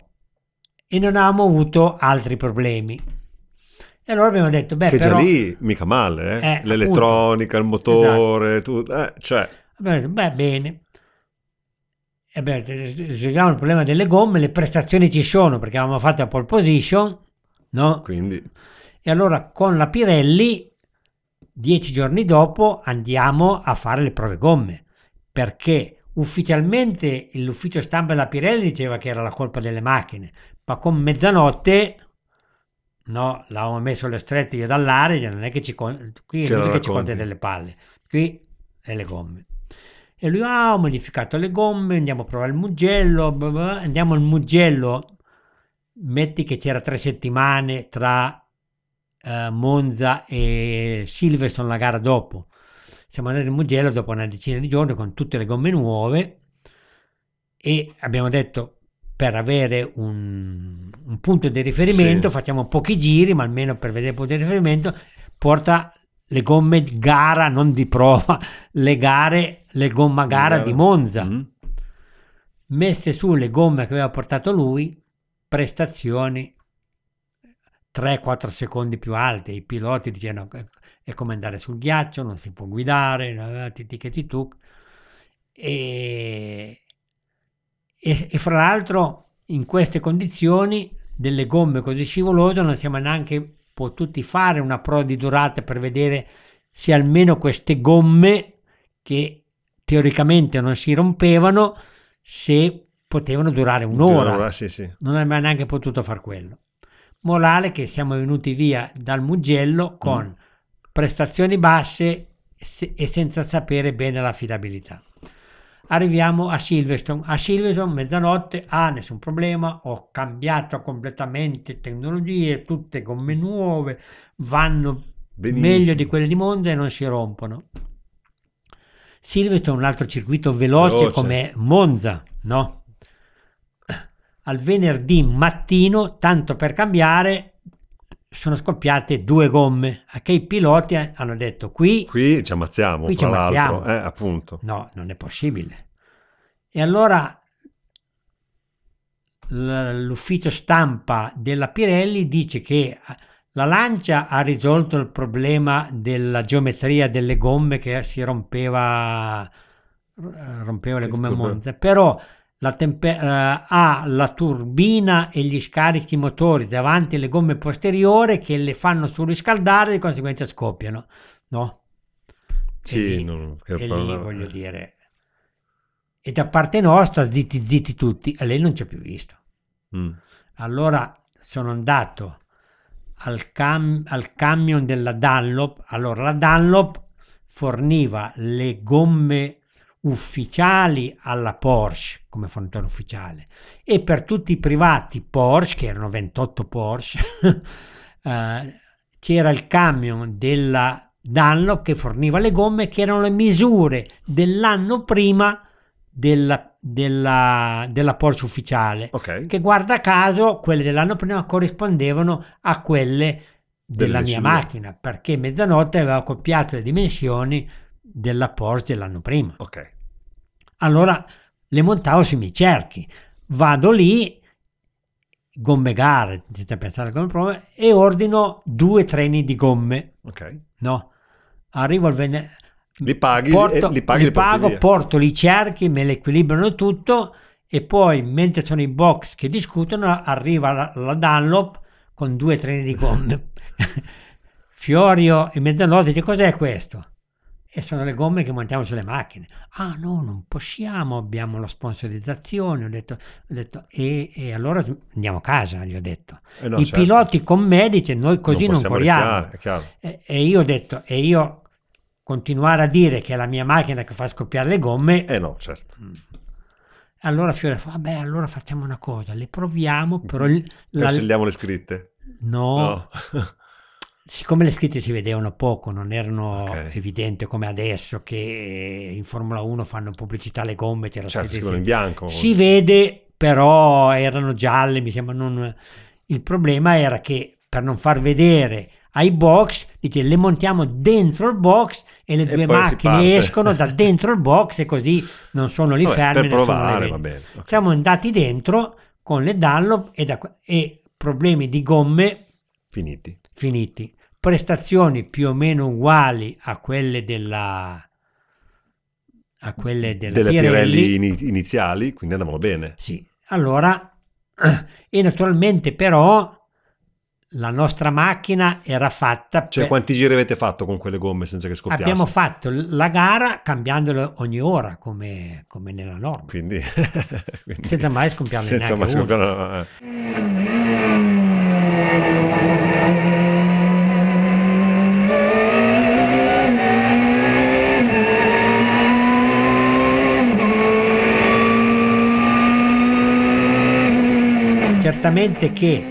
e non avevamo avuto altri problemi. E allora abbiamo detto, beh, che però... già lì mica male, eh? Eh, l'elettronica, il motore, tu- eh, cioè, Abbiamo detto, beh, bene. E beh, risolviamo il problema delle gomme, le prestazioni ci sono perché avevamo fatto la pole position, no? quindi E allora con la Pirelli, dieci giorni dopo, andiamo a fare le prove gomme, perché ufficialmente l'ufficio stampa della Pirelli diceva che era la colpa delle macchine, ma con mezzanotte, no, l'avevamo messo alle strette io dall'area, non è che ci, con- qui è lui la che ci conta delle palle, qui è le gomme. E lui, ah, ho modificato le gomme, andiamo a provare il Mugello, bla bla, bla. andiamo al Mugello, metti che c'era tre settimane tra eh, Monza e Silverstone la gara dopo. Siamo andati al Mugello dopo una decina di giorni con tutte le gomme nuove e abbiamo detto per avere un, un punto di riferimento Sì. facciamo pochi giri, ma almeno per vedere il punto di riferimento porta le gomme di gara, non di prova, *laughs* le gare, le gomma gara di Monza mm, messe su le gomme che aveva portato lui, prestazioni 3-4 secondi più alte. I piloti dicevano è come andare sul ghiaccio, non si può guidare, titic e tituc. E, e, e fra l'altro in queste condizioni delle gomme così scivolose non siamo neanche potuti fare una prova di durata per vedere se almeno queste gomme che teoricamente non si rompevano se potevano durare un'ora Un'ora, sì, sì. non abbiamo neanche potuto far quello. Morale che siamo venuti via dal Mugello con Mm. prestazioni basse se- e senza sapere bene l'affidabilità. Arriviamo a Silverstone. A Silverstone, mezzanotte, ah, nessun problema, ho cambiato completamente tecnologie, tutte gomme nuove, vanno Benissimo. meglio di quelle di Monza e non si rompono. Silverstone è un altro circuito veloce, Veloce. come Monza, no? Al venerdì mattino, tanto per cambiare, sono scoppiate due gomme. A che i piloti hanno detto qui Qui ci ammazziamo, Qui ci ammazziamo. eh, appunto. No, non è possibile. E allora l'ufficio stampa della Pirelli dice che la Lancia ha risolto il problema della geometria delle gomme che si rompeva, rompeva le gomme a Monza, però la tempe- eh, ha la turbina e gli scarichi motori davanti alle gomme posteriori che le fanno surriscaldare e di conseguenza scoppiano, no? E Sì, lì- non- che e lì voglio dire e da parte nostra zitti zitti tutti e lei non ci ha più visto Mm. allora sono andato al, cam- al camion della Dunlop allora la Dunlop forniva le gomme ufficiali alla Porsche come fornitore ufficiale e per tutti i privati Porsche che erano 28 Porsche *laughs* eh, c'era il camion della Dunlop che forniva le gomme che erano le misure dell'anno prima della, della, della Porsche ufficiale Ok. che guarda caso quelle dell'anno prima corrispondevano a quelle della mia macchina perché mezzanotte aveva copiato le dimensioni della Porsche dell'anno prima Ok. allora le montavo sui miei cerchi vado lì gomme gare senza pensare come prova e ordino due treni di gomme Ok. no arrivo al venerdì Li paghi, porto, e li paghi li li pago, via. porto li cerchi, me le equilibrano tutto e poi mentre sono i box che discutono arriva la, la Dunlop con due treni di gomme. *laughs* Fiorio e mezzanotte dice cos'è questo? E sono le gomme che montiamo sulle macchine. Ah no, non possiamo, abbiamo la sponsorizzazione. Ho detto, ho detto e, e allora andiamo a casa, gli ho detto. Eh no, I certo. piloti con me dice noi così non, possiamo corriamo. E, e io ho detto, e io continuare a dire che è la mia macchina che fa scoppiare le gomme, Eh no, certo. allora Fiore fa, vabbè, allora facciamo una cosa, le proviamo, però il- la- Cancelliamo le scritte. no, No. *laughs* siccome le scritte si vedevano poco, non erano Ok. evidenti come adesso che in Formula 1 fanno pubblicità alle gomme, c'era certo, scritto in bianco. si vede, però erano gialle, mi sembra non... Il problema era che per non far vedere ai box, dice le montiamo dentro il box e le E due macchine escono da dentro il box e così non sono lì Vabbè, ferme. per le provare, va bene. ok. Siamo andati dentro con le Dunlop e, da e problemi di gomme Finiti. finiti. Prestazioni più o meno uguali a quelle della a quelle della Delle Pirelli. Pirelli ini- iniziali, quindi andavano bene. Sì, allora, *clears throat* e naturalmente però la nostra macchina era fatta Cioè, per- quanti giri avete fatto con quelle gomme senza che scoppiassero? abbiamo fatto la gara cambiandole ogni ora come, come nella norma, Quindi, *laughs* quindi- senza mai scompiarne senza mai neanche Certamente che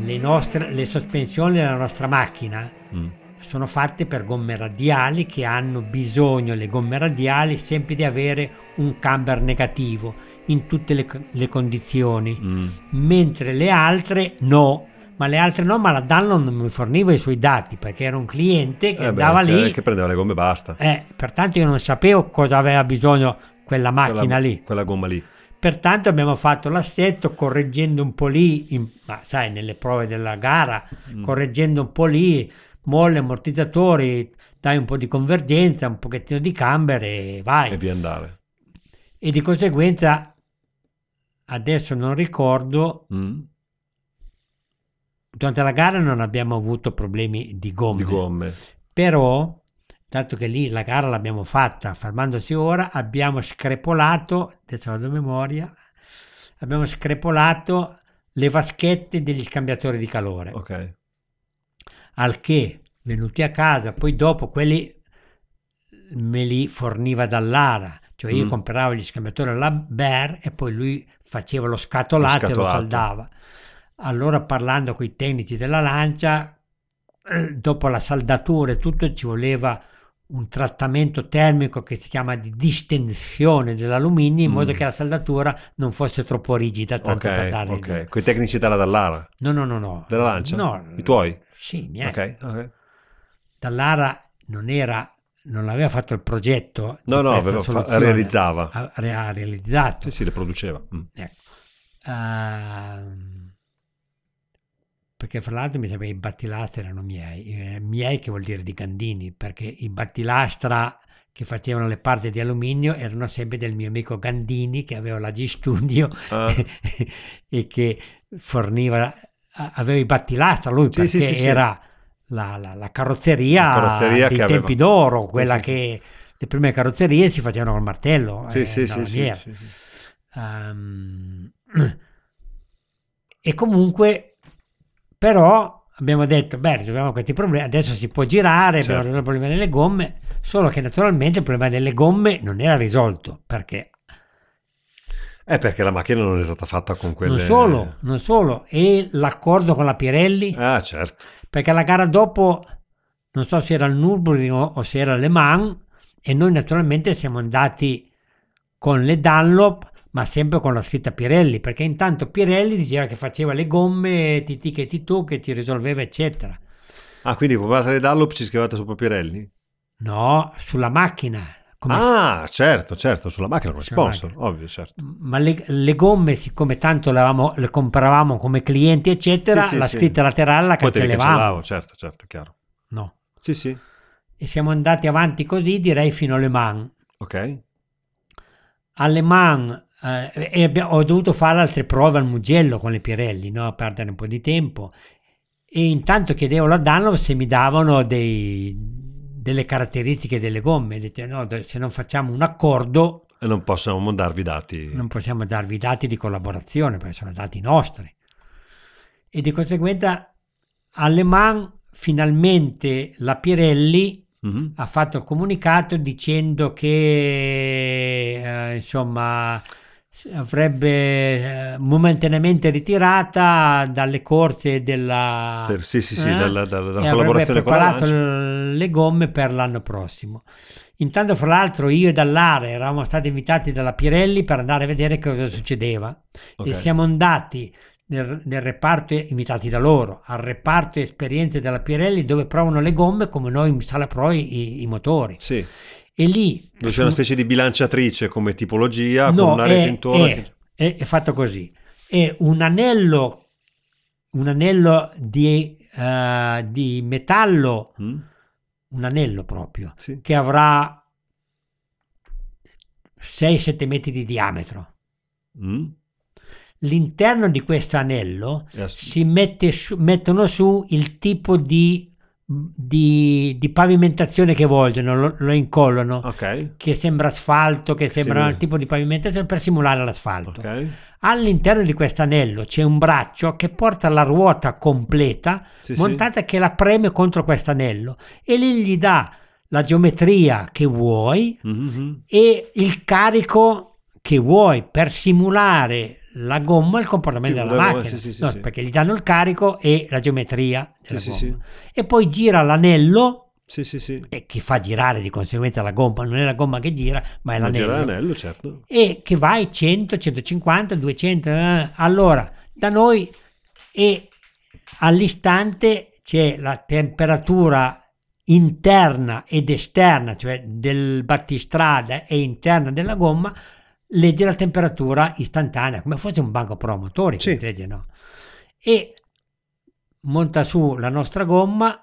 le, nostre, le sospensioni della nostra macchina Mm. sono fatte per gomme radiali che hanno bisogno, le gomme radiali, sempre di avere un camber negativo in tutte le, le condizioni, Mm. mentre le altre no. Ma le altre no, ma la Dunlop non mi forniva i suoi dati perché era un cliente che Eh beh, andava cioè, lì, Che prendeva le gomme e basta. eh, pertanto io non sapevo cosa aveva bisogno quella macchina quella, lì. Quella gomma lì. Pertanto abbiamo fatto l'assetto correggendo un po' lì, in- ma sai, nelle prove della gara, Mm. correggendo un po' lì, molle, ammortizzatori, dai un po' di convergenza, un pochettino di camber e vai. E via andare. E di conseguenza, adesso non ricordo, Mm. durante la gara non abbiamo avuto problemi di gomme, Di gomme. però, dato che lì la gara l'abbiamo fatta fermandosi ora, abbiamo screpolato, adesso vado a memoria, abbiamo screpolato le vaschette degli scambiatori di calore. Ok. Al che, venuti a casa, poi dopo quelli me li forniva dall'Ara, cioè io Mm. compravo gli scambiatori alla Bear e poi lui faceva lo scatolato, e lo scatolato. saldava. Allora parlando con i tecnici della Lancia, eh, dopo la saldatura e tutto ci voleva un trattamento termico che si chiama di distensione dell'alluminio in Mm. modo che la saldatura non fosse troppo rigida tanto per Ok, dargli ok. Con i tecnici della Dallara. no no no no Della Lancia? no I tuoi? sì i miei Ok, ok. Dall'Ara non era non aveva fatto il progetto No, no, aveva fa- realizzava. ha, re- ha realizzato Sì, sì, le produceva. Mm. Ecco. Ehm, perché fra l'altro mi sembra che i battilastra erano miei, eh, miei che vuol dire di Gandini, perché i battilastra che facevano le parti di alluminio erano sempre del mio amico Gandini che aveva la G-Studio Ah. *laughs* e che forniva, aveva i battilastra lui Sì, perché sì, sì, era la, la- la carrozzeria, La carrozzeria dei che aveva- tempi d'oro, quella che le prime carrozzerie si facevano col martello. Sì, eh, sì, sì. Ehm, *clears throat* e comunque, però, abbiamo detto, beh, risolviamo questi problemi, adesso si può girare, abbiamo Certo. risolto il problema delle gomme, solo che naturalmente il problema delle gomme non era risolto, perché Eh, perché la macchina non è stata fatta con quelle... non solo, non solo, e l'accordo con la Pirelli, Ah, certo. perché la gara dopo, non so se era il Nürburgring o, o se era Le Mans, e noi naturalmente siamo andati con le Dunlop, ma sempre con la scritta Pirelli, perché intanto Pirelli diceva che faceva le gomme, titi che titù, che ti risolveva, eccetera. Ah, quindi comprate le Dunlop ci scrivete sopra Pirelli? No, sulla macchina. come- Ah, certo, certo, sulla macchina come sponsor, macchina. ovvio, certo. Ma le, le gomme, siccome tanto le, avevamo- le compravamo come clienti, eccetera, Sì, sì, la sì. scritta laterale la cancellevamo. certo, certo, chiaro. No. Sì, sì, E siamo andati avanti così, direi, fino alle Mans. ok. alle Mans eh, e abbia- ho dovuto fare altre prove al Mugello con le Pirelli, no? a perdere un po' di tempo. E intanto chiedevo alla Dunlop se mi davano dei- delle caratteristiche delle gomme. Dice, no, se non facciamo un accordo E non possiamo darvi dati. non possiamo darvi dati di collaborazione perché sono dati nostri. E di conseguenza alle Mans finalmente la Pirelli Mhm. ha fatto il comunicato dicendo che eh, insomma avrebbe eh, momentaneamente ritirata dalle corse della Del- sì, sì, sì, eh, dalla- dalla- dalla collaborazione con la preparato le gomme per l'anno prossimo. Intanto, fra l'altro, io e Dallare eravamo stati invitati dalla Pirelli per andare a vedere cosa succedeva Ok. e siamo andati nel, nel reparto, invitati da loro, al reparto esperienze della Pirelli dove provano le gomme come noi in sala pro i, i motori. Sì, E lì c'è una specie di bilanciatrice come tipologia con No, una rete è, intorno. è- è- è fatto così. è un anello, un anello di, eh, di metallo, Mm? un anello proprio, Sì. che avrà 6-7 metri di diametro. Mm? L'interno di questo anello as- si mette su- mettono su il tipo di, di- di pavimentazione che vogliono, lo, lo incollano, Ok, che sembra asfalto, che sembra Simula- il tipo di pavimentazione per simulare l'asfalto. ok. All'interno di questo anello c'è un braccio che porta la ruota completa Sì, sì. montata che la preme contro questo anello e lì gli dà la geometria che vuoi Mhm. e il carico che vuoi per simulare la gomma il comportamento Sì, della macchina. sì, sì, No. Perché gli danno il carico e la geometria della gomma. E poi gira l'anello e che fa girare di conseguenza la gomma, non è la gomma che gira, ma è Ma l'anello. l'anello, certo. E che vai 100, 150, 200. eh. Allora, da noi e all'istante c'è la temperatura interna ed esterna, cioè del battistrada e interna della gomma, legge la temperatura istantanea, come fosse un banco promotori, Sì. credi, no? E monta su la nostra gomma,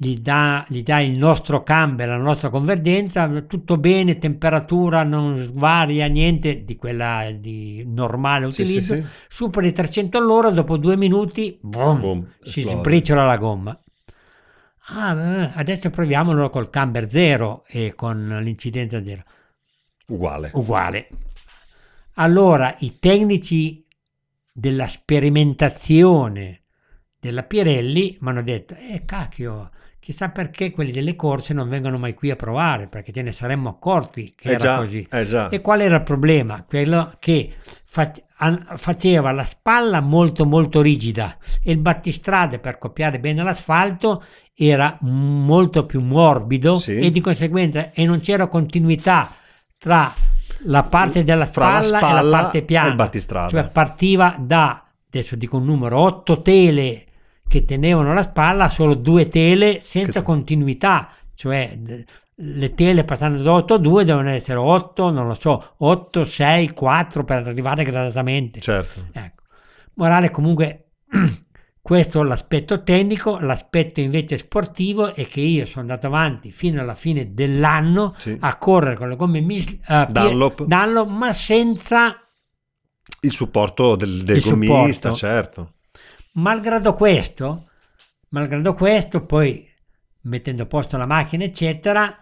gli dà, gli dà il nostro cambio, la nostra convergenza, tutto bene, temperatura non varia niente di quella di normale utilizzo, sì, sì. supera i 300 all'ora, dopo due minuti boom, Boom, si esplode. sbriciola la gomma. Ah, adesso proviamolo col camber zero e con l'incidenza zero. Uguale. Uguale. Allora i tecnici della sperimentazione della Pirelli mi hanno detto, eh cacchio, chissà perché quelli delle corse non vengono mai qui a provare, perché ce ne saremmo accorti che Eh era già, così. eh. E qual era il problema? Quello che fa- an- faceva la spalla molto molto rigida e il battistrade per copiare bene l'asfalto era molto più morbido Sì. e di conseguenza e non c'era continuità tra la parte della Fra la spalla, e spalla la parte e piana. il battistrada. Cioè partiva da, adesso dico un numero, 8 tele che tenevano la spalla, solo due tele senza Che- continuità, cioè le tele passando da 8 a 2 devono essere 8, non lo so, 8, 6, 4 per arrivare gradatamente. Certo. Ecco. Morale comunque *clears throat* questo è l'aspetto tecnico, l'aspetto invece sportivo è che io sono andato avanti fino alla fine dell'anno Sì. a correre con le gomme mis- Pier- Dunlop. Dunlop, ma senza Il supporto del, del Il gommista, supporto. certo. malgrado questo, malgrado questo, poi mettendo a posto la macchina, eccetera,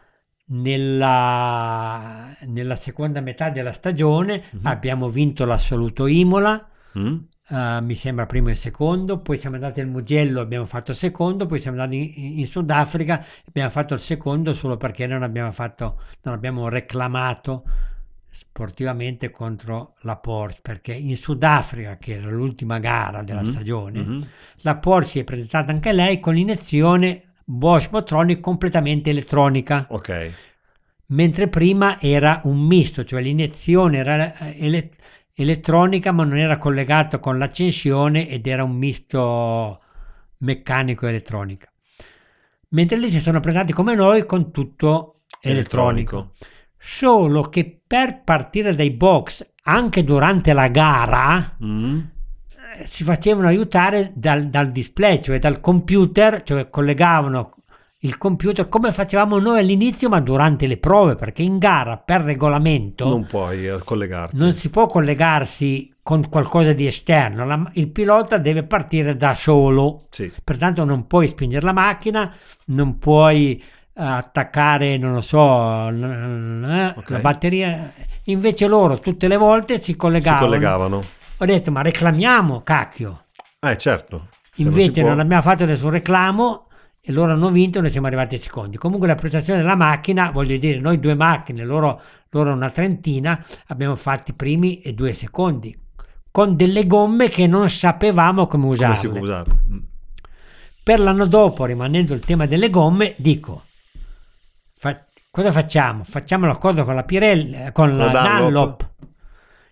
nella, nella seconda metà della stagione Mhm. abbiamo vinto l'assoluto Imola, Mm? Eh, mi sembra primo e secondo, poi siamo andati al Mugello, abbiamo fatto il secondo, poi siamo andati in, in Sudafrica, abbiamo fatto il secondo solo perché non abbiamo, fatto, non abbiamo reclamato sportivamente contro la Porsche, perché in Sudafrica, che era l'ultima gara della Mhm, stagione, mhm. la Porsche si è presentata anche lei con l'iniezione Bosch Motronic completamente elettronica, Ok. mentre prima era un misto, cioè l'iniezione era eh, ele- elettronica ma non era collegato con l'accensione ed era un misto meccanico-elettronica. Mentre lì si sono presentati come noi con tutto elettronico. Solo che per partire dai box anche durante la gara Mm? eh, si facevano aiutare dal, dal display, cioè dal computer, cioè collegavano il computer come facevamo noi all'inizio, ma durante le prove, perché in gara per regolamento Non puoi eh, collegarti. non si può collegarsi con qualcosa di esterno, la- il pilota deve partire da solo, Sì. pertanto non puoi spingere la macchina, non puoi eh, attaccare, non lo so, eh, Ok. la batteria. Invece loro tutte le volte si Si collegavano. collegavano. Ho detto, ma reclamiamo, cacchio. Eh, certo. Se non Invece può- non abbiamo fatto nessun reclamo e loro hanno vinto e noi siamo arrivati secondi. Comunque la prestazione della macchina, voglio dire, noi due macchine, loro, loro una trentina, abbiamo fatto i primi e due secondi con delle gomme che non sapevamo come come usarle. usare. Mm. Per l'anno dopo, rimanendo il tema delle gomme, dico, fa- cosa facciamo? Facciamo l'accordo con la Pirelli, eh, con la Dunlop.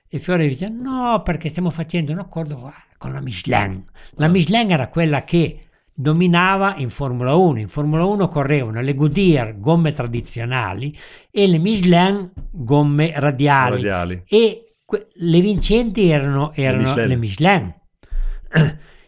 E Fiore dice, no, perché stiamo facendo un accordo con- con la Michelin. La Michelin era quella che dominava in Formula 1. In Formula 1 correvano le Goodyear, gomme tradizionali, e le Michelin, gomme radiali. Radiali. E que- le vincenti erano, erano Michelin. le Michelin.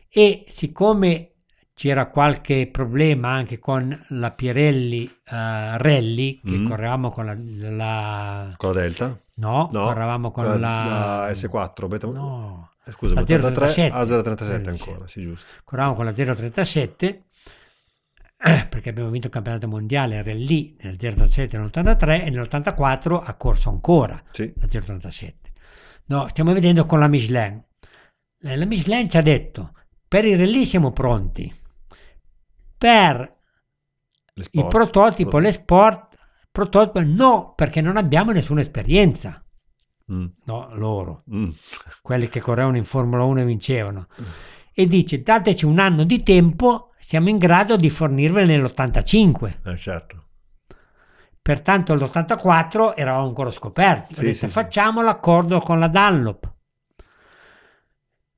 e siccome c'era qualche problema anche con la Pirelli eh, Rally, che Mm. correvamo con la, la- Con la Delta? no, No, correvamo con la, la S4, beta- no, Scusa, la 83 037. a 037 Eh, ancora, sì, giusto. correvamo con la 037 eh, *clears throat* perché abbiamo vinto il campionato mondiale rally nel 037 nell'83 e nell'84 ha corso ancora Sì. la 037. No, stiamo vedendo con la Michelin. Eh, La Michelin ci ha detto, per i rally siamo pronti, per il prototipo, le sport, prototipo no, perché non abbiamo nessuna esperienza. Mm, No, loro, mm. quelli che correvano in Formula 1 e vincevano. E dice, dateci un anno di tempo, siamo in grado di fornirvele nell'85. Eh, certo. Pertanto all'84 eravamo ancora scoperti. Sì, detto, sì, sì. facciamo l'accordo con la Dunlop.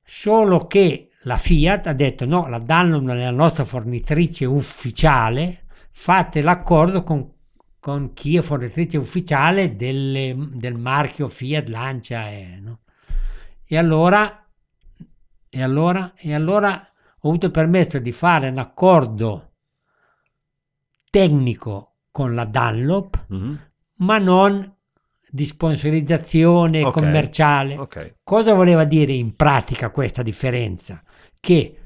Solo che la Fiat ha detto no, la Dunlop non è la nostra fornitrice ufficiale, fate l'accordo con, con chi è fornitrice ufficiale delle- del marchio Fiat Lancia. E, no? e allora, e allora, e allora ho avuto il permesso di fare un accordo tecnico con la Dunlop, Mhm. ma non di sponsorizzazione Ok, commerciale. Ok. Cosa voleva dire in pratica questa differenza? Che,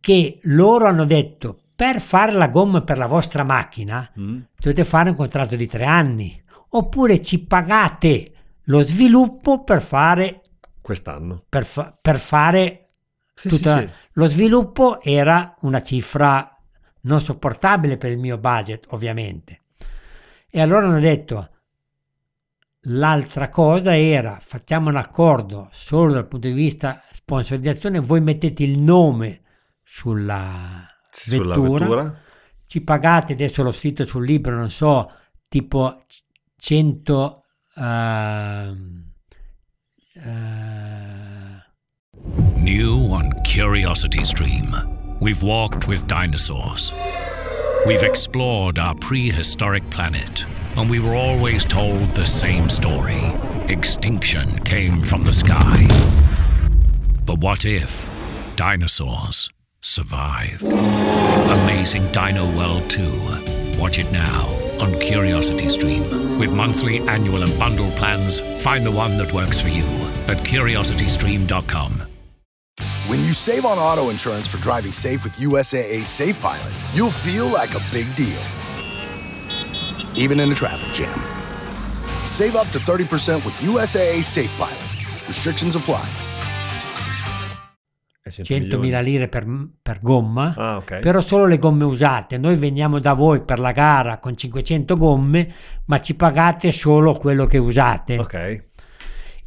che loro hanno detto per fare la gomma per la vostra macchina Mm. dovete fare un contratto di tre anni oppure ci pagate lo sviluppo per fare, Quest'anno. per fa- per fare Sì, tutta- sì, sì. lo sviluppo era una cifra non sopportabile per il mio budget, ovviamente. E allora hanno detto, l'altra cosa era, facciamo un accordo solo dal punto di vista sponsorizzazione, voi mettete il nome sulla sulla vettura, vettura. ci pagate, adesso l'ho scritto sul libro, non so, tipo 100... ehm, eh, New on Curiosity Stream, we've walked with dinosaurs. We've explored our prehistoric planet, and we were always told the same story extinction came from the sky. But what if dinosaurs survived? Amazing Dino World 2. Watch it now on Curiosity Stream. With monthly, annual, and bundle plans, find the one that works for you at curiositystream.com. When you save on auto insurance for driving safe with USAA Safe Pilot, you'll feel like a big deal, even in a traffic jam. Save up to 30% with USAA Safe Pilot. Restrictions apply. Eh, 100.000 lire per, per gomma, Ah, ok. però solo le gomme usate. Noi veniamo da voi per la gara con 500 gomme, ma ci pagate solo quello che usate. Ok.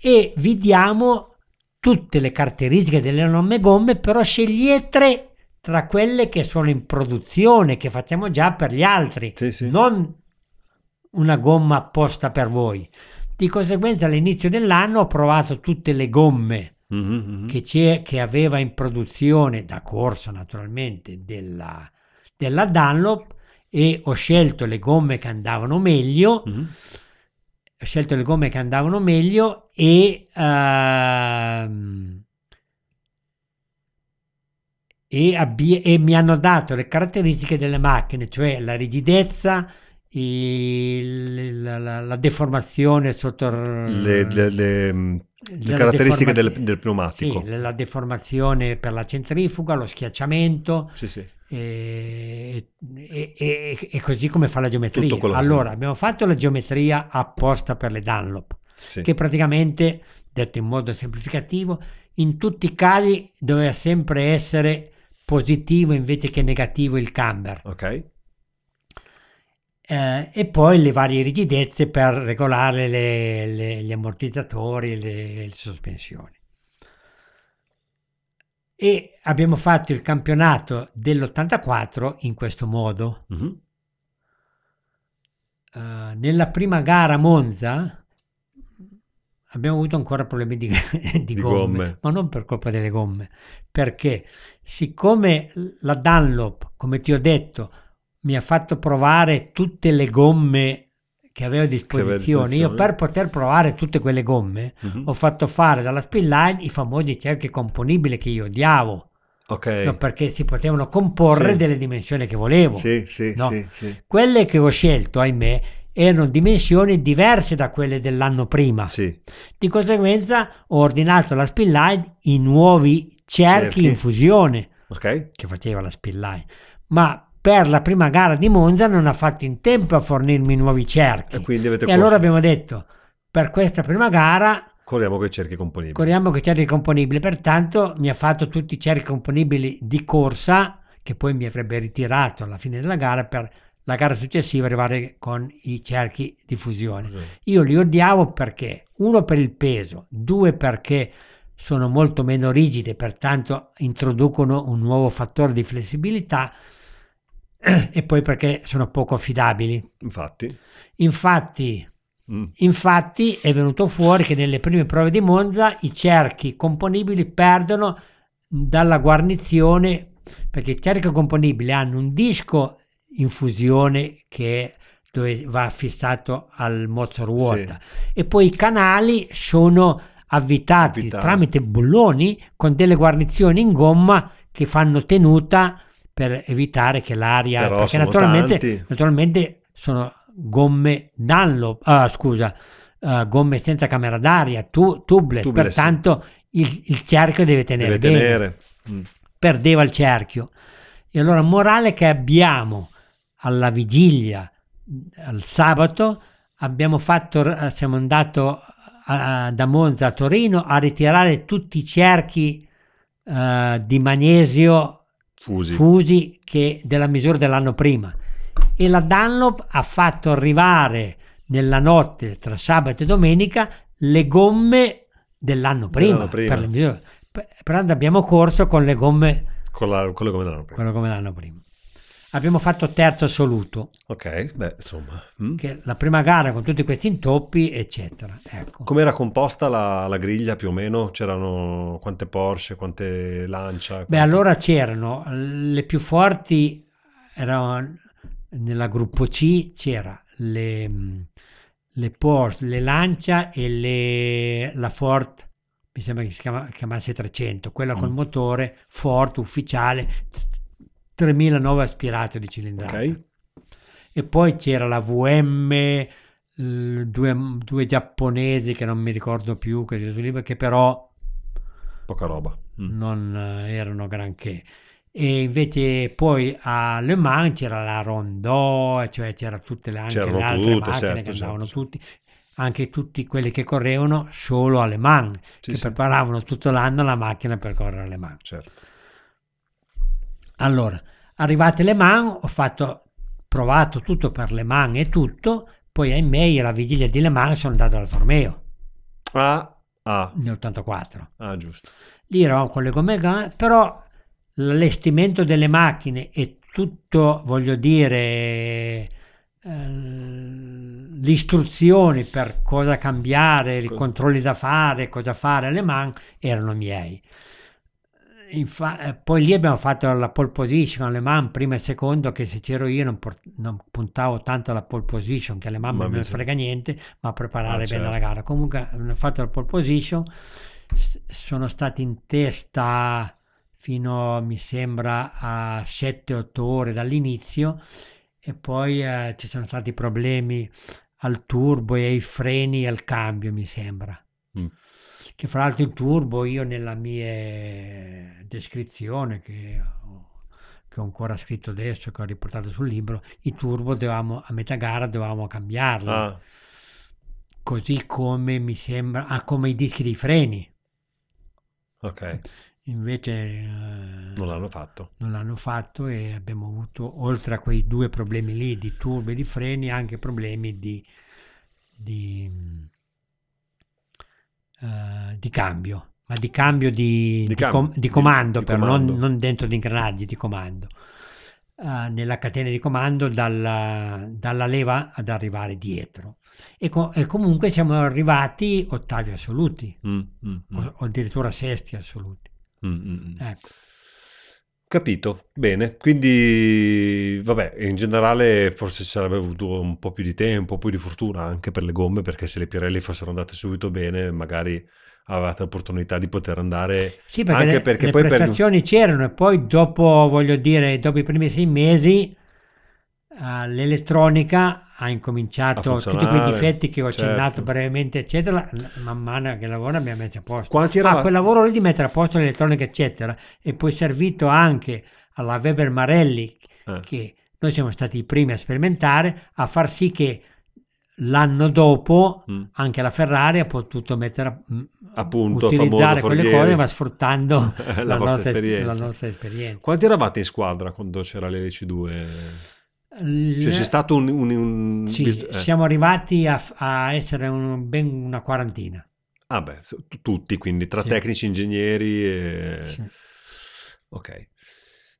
E vi diamo tutte le caratteristiche delle nome gomme, però scegliete tra quelle che sono in produzione, che facciamo già per gli altri, Sì, sì. non una gomma apposta per voi. Di conseguenza all'inizio dell'anno ho provato tutte le gomme Mhm, mhm. che, c'è, che aveva in produzione da corsa naturalmente della, della Dunlop e ho scelto le gomme che andavano meglio Mhm. ho scelto le gomme che andavano meglio e, ehm, e, abbi- e mi hanno dato le caratteristiche delle macchine, cioè la rigidezza, il- la, la- la deformazione sotto Le, le- le, le caratteristiche del, del pneumatico. sì, la deformazione per la centrifuga, lo schiacciamento Sì, sì. e, e- e- e così come fa la geometria. Allora, abbiamo fatto la geometria apposta per le Dunlop, che praticamente, detto in modo semplificativo, in tutti i casi doveva sempre essere positivo invece che negativo il camber. Ok. Eh, e poi le varie rigidezze per regolare le- le- gli ammortizzatori e le, le sospensioni. E abbiamo fatto il campionato dell'84 in questo modo. Mhm. Eh, nella prima gara a Monza abbiamo avuto ancora problemi di, *laughs* di Di gomme, gomme. ma non per colpa delle gomme, perché siccome la Dunlop, come ti ho detto, mi ha fatto provare tutte le gomme che avevo a disposizione, io per poter provare tutte quelle gomme Mhm. ho fatto fare dalla spillline i famosi cerchi componibili che io odiavo, Ok. no, perché si potevano comporre Sì. delle dimensioni che volevo. Sì, sì, No. Quelle che ho scelto, ahimè, erano dimensioni diverse da quelle dell'anno prima. Sì. Di conseguenza ho ordinato alla spillline i nuovi cerchi, Cerchi. in fusione Ok. che faceva la spillline, ma per la prima gara di Monza non ha fatto in tempo a fornirmi nuovi cerchi. E quindi avete E allora corso- abbiamo detto, per questa prima gara Corriamo con i cerchi componibili. corriamo con i cerchi componibili, pertanto mi ha fatto tutti i cerchi componibili di corsa, che poi mi avrebbe ritirato alla fine della gara per la gara successiva arrivare con i cerchi di fusione. Io li odiavo perché, uno per il peso, due perché sono molto meno rigide, pertanto introducono un nuovo fattore di flessibilità e poi perché sono poco affidabili. Infatti. Infatti, Mm. infatti è venuto fuori che nelle prime prove di Monza i cerchi componibili perdono dalla guarnizione perché i cerchi componibili hanno un disco in fusione che dove va fissato al mozzo ruota e poi i canali sono avvitati Avvitati. tramite bulloni con delle guarnizioni in gomma che fanno tenuta per evitare che l'aria Però perché naturalmente, naturalmente sono gomme Dunlop ah, scusa eh, gomme senza camera d'aria tu, tubeless, Tubeless, pertanto il, il cerchio deve tenere Deve bene tenere. Mm. perdeva il cerchio. E allora morale che abbiamo alla vigilia, al sabato, abbiamo fatto, siamo andati da Monza a Torino a ritirare tutti i cerchi eh, di magnesio Fusi. fusi che della misura dell'anno prima. E la Dunlop ha fatto arrivare nella notte tra sabato e domenica le gomme dell'anno prima. Dell'anno prima. Per le misure. Per- Però abbiamo corso con le gomme Con la, quello come l'anno prima. quello come l'anno prima. Abbiamo fatto terzo assoluto, Ok, beh, insomma. mm. la prima gara con tutti questi intoppi, eccetera. Ecco. Come era composta la, la griglia più o meno? C'erano quante Porsche, quante Lancia? Beh, quante- allora c'erano le più forti, erano nella gruppo C c'era le, mh, le Porsche, le Lancia e le, la Ford, mi sembra che si chiama- chiamasse 300, quella col Mm. motore Ford ufficiale, 3009 aspirato di cilindrata. Ok. E poi c'era la VM, due, due giapponesi che non mi ricordo più, che, però Poca roba. Mm. non eh, erano granché. E invece poi a Le Mans c'era la Rondò, cioè c'era tutte le, anche C'erano le altre tutte, macchine certo, che andavano certo. tutti, anche tutti quelli che correvano solo a Le Mans, Sì, che sì. preparavano tutto l'anno la macchina per correre a Le Mans. Certo. Allora, arrivate Le Mans, ho fatto, provato tutto per Le Mans e tutto, poi ahimè alla vigilia di Le Mans sono andato al Formeo Ah, ah, nell'84. ah, giusto. lì eravamo con le gomme però l'allestimento delle macchine e tutto, voglio dire, eh, le istruzioni per cosa cambiare, i controlli da fare, cosa fare alle man erano miei. Infa- eh, poi lì abbiamo fatto la pole position alle man prima e secondo che se c'ero io non, por- non puntavo tanto alla pole position che alle man Ma non me ne frega niente ma preparare Ah, bene la certo. gara comunque hanno fatto la pole position s- sono stati in testa fino mi sembra a 7-8 ore dall'inizio e poi eh, ci sono stati problemi al turbo e ai freni e al cambio mi sembra Mm. Che fra l'altro il turbo io nella mia descrizione che ho, che ho ancora scritto adesso che ho riportato sul libro i turbo dovevamo a metà gara dovevamo cambiarli Ah, così come mi sembra ah, come i dischi dei freni ok. invece eh, Non l'hanno fatto. non l'hanno fatto e abbiamo avuto, oltre a quei due problemi lì di turbo e di freni, anche problemi di, di, eh, di cambio, ma di cambio di, Di di cambio, com- di comando, però comando. Non, non dentro di ingranaggi, di comando. Eh, nella catena di comando dalla, dalla leva ad arrivare dietro. E, co- e comunque siamo arrivati ottavi assoluti, Mm, mm, mm, o, o addirittura sesti assoluti. mm, mm, mm. Ecco. Capito, bene. Quindi, vabbè, in generale forse ci sarebbe avuto un po' più di tempo, un po' di fortuna anche per le gomme, perché se le Pirelli fossero andate subito bene, magari avevate l'opportunità di poter andare Sì, perché anche le, perché le poi per prestazioni c'erano e poi dopo, voglio dire, dopo i primi sei mesi, eh, l'elettronica ha incominciato tutti quei difetti che ho accennato certo. brevemente, eccetera, man mano che lavora ha messo a posto. Quanti Ah, quel lavoro lì di mettere a posto l'elettronica, eccetera, e poi servito anche alla Weber Marelli, Eh. che noi siamo stati i primi a sperimentare, a far sì che l'anno dopo Mm. anche la Ferrari ha potuto mettere a- mm, Appunto, utilizzare quelle Forghieri. cose ma sfruttando *laughs* La la, nostra, esperienza. la nostra esperienza. Quanti eravate in squadra quando c'era l'LC2? Cioè c'è stato un... un- un- sì, eh. siamo arrivati a, a essere un- ben una quarantina. Ah beh, tutti, quindi tra Sì. tecnici, ingegneri e... Sì. Ok.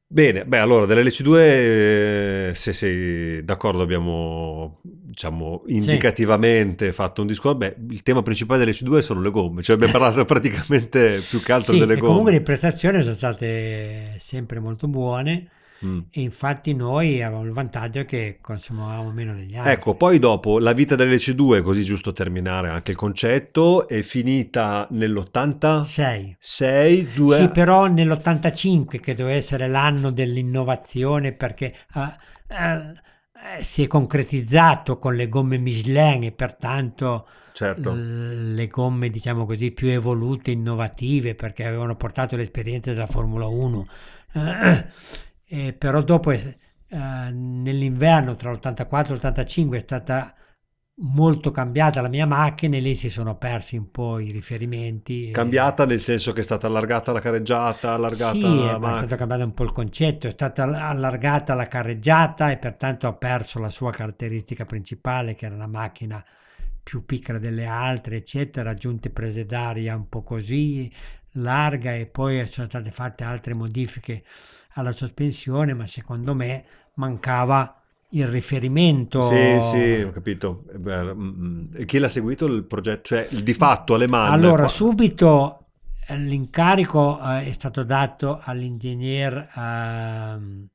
Bene, beh, allora dell'LC2, eh, se sei d'accordo, abbiamo, diciamo, indicativamente fatto un discorso. Beh, il tema principale dell'LC2 sono le gomme, cioè abbiamo parlato *laughs* praticamente più che altro Sì, delle gomme. comunque le prestazioni sono state sempre molto buone Mm. e infatti noi avevamo il vantaggio che consumavamo meno degli altri. Ecco, poi dopo la vita dell'LC2, così giusto terminare anche il concetto, è finita nell'86, Sei. due... Sì, però nell'85 che doveva essere l'anno dell'innovazione perché ah, eh, si è concretizzato con le gomme Michelin e pertanto Certo. le gomme diciamo così più evolute, innovative perché avevano portato l'esperienza della Formula 1. *clears throat* Eh, però dopo eh, nell'inverno tra l'84 e l'85 è stata molto cambiata la mia macchina e lì si sono persi un po' i riferimenti. e- Cambiata nel senso che è stata allargata la carreggiata, allargata sì, la è, ma è macchina. stato cambiato un po' il concetto, è stata all- allargata la carreggiata e pertanto ha perso la sua caratteristica principale che era una macchina più piccola delle altre, eccetera, aggiunte prese d'aria un po' così larga e poi sono state fatte altre modifiche alla sospensione, ma secondo me mancava il riferimento. Sì, sì, ho capito. Eh, mm, mm. Chi l'ha seguito il progetto? Cioè, di fatto alle mani. Allora, subito eh, l'incarico eh, è stato dato all'ingegner, ehm,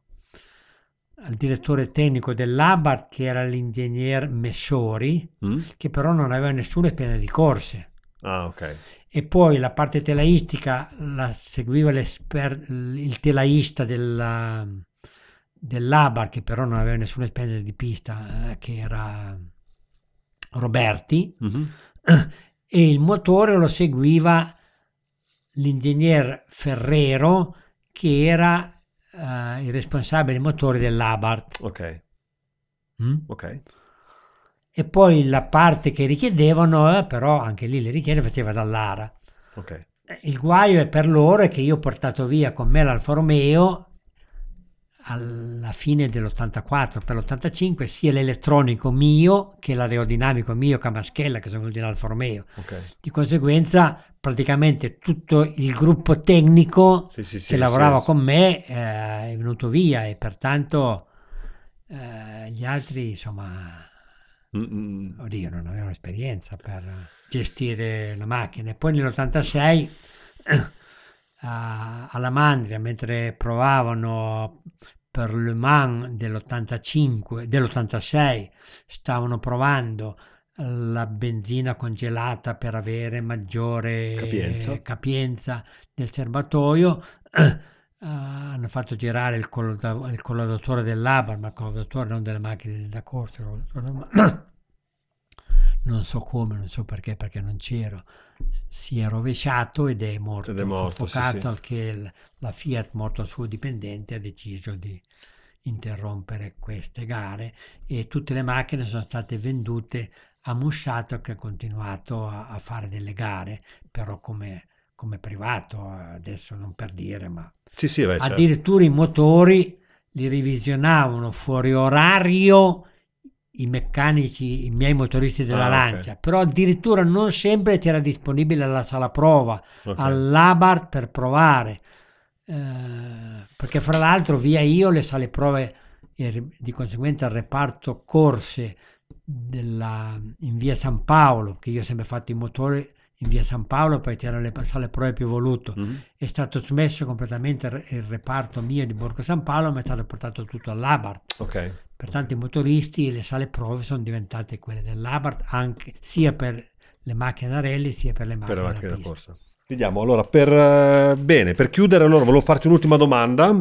al direttore tecnico dell'Abar, che era l'ingegner Messori, Mm? che però non aveva nessuna esperienza di corse. Ah, ok. E poi la parte telaistica la seguiva il telaista della, dell'Abar, che però non aveva nessuna esperienza di pista, eh, che era Roberti Mhm. *clears throat* e il motore lo seguiva l'ingegner Ferrero che era eh, il responsabile dei motori dell'Abarth. Ok, mm? ok. E poi la parte che richiedevano, eh, però anche lì le richieste faceva dall'Ara. ok. Il guaio è per loro è che io ho portato via con me l'Alfa Romeo alla fine dell'84 per l'85 sia l'elettronico mio che l'aerodinamico mio Camaschella che sono venuti in Alfa Romeo ok. di conseguenza praticamente tutto il gruppo tecnico Sì, sì, sì, che lavorava con me eh, è venuto via e pertanto eh, gli altri insomma Mm, mm. oddio non avevano esperienza per gestire la macchina e poi nell'86 *clears throat* a- alla Mandria mentre provavano per Le Mans dell'85 dell'86 stavano provando la benzina congelata per avere maggiore Capienza. capienza del serbatoio eh, *clears throat* hanno fatto girare il, collaudatore dell'Abar ma il collaudatore non delle macchine da corsa il collaudatore- *clears throat* non so come, non so perché, perché non c'ero, si è rovesciato ed è morto, Ed è morto, sì, soffocato sì. al che la Fiat, morto al suo dipendente, ha deciso di interrompere queste gare e tutte le macchine sono state vendute a Musciato che ha continuato a, a fare delle gare, però come, come privato, adesso non per dire, ma Sì, sì, beh, certo. addirittura i motori li revisionavano fuori orario i meccanici, i miei motoristi della Ah. Lancia, però addirittura non sempre c'era disponibile la sala prova Ok. all'Abar per provare, Eh, perché fra l'altro via io le sale prove e di conseguenza il reparto corse della- in via San Paolo, che io ho sempre fatto i motori in via San Paolo, poi c'erano le sale prove più voluto. Mhm. È stato smesso completamente il- reparto mio di Borgo San Paolo, ma è stato portato tutto all'Abart. Ok. Pertanto i motoristi, le sale prove sono diventate quelle dell'Abart, anche sia per le macchine da rally sia per le per macchine, la macchina da da corsa. Vediamo, allora, per, eh, bene, per chiudere, allora, volevo farti un'ultima domanda.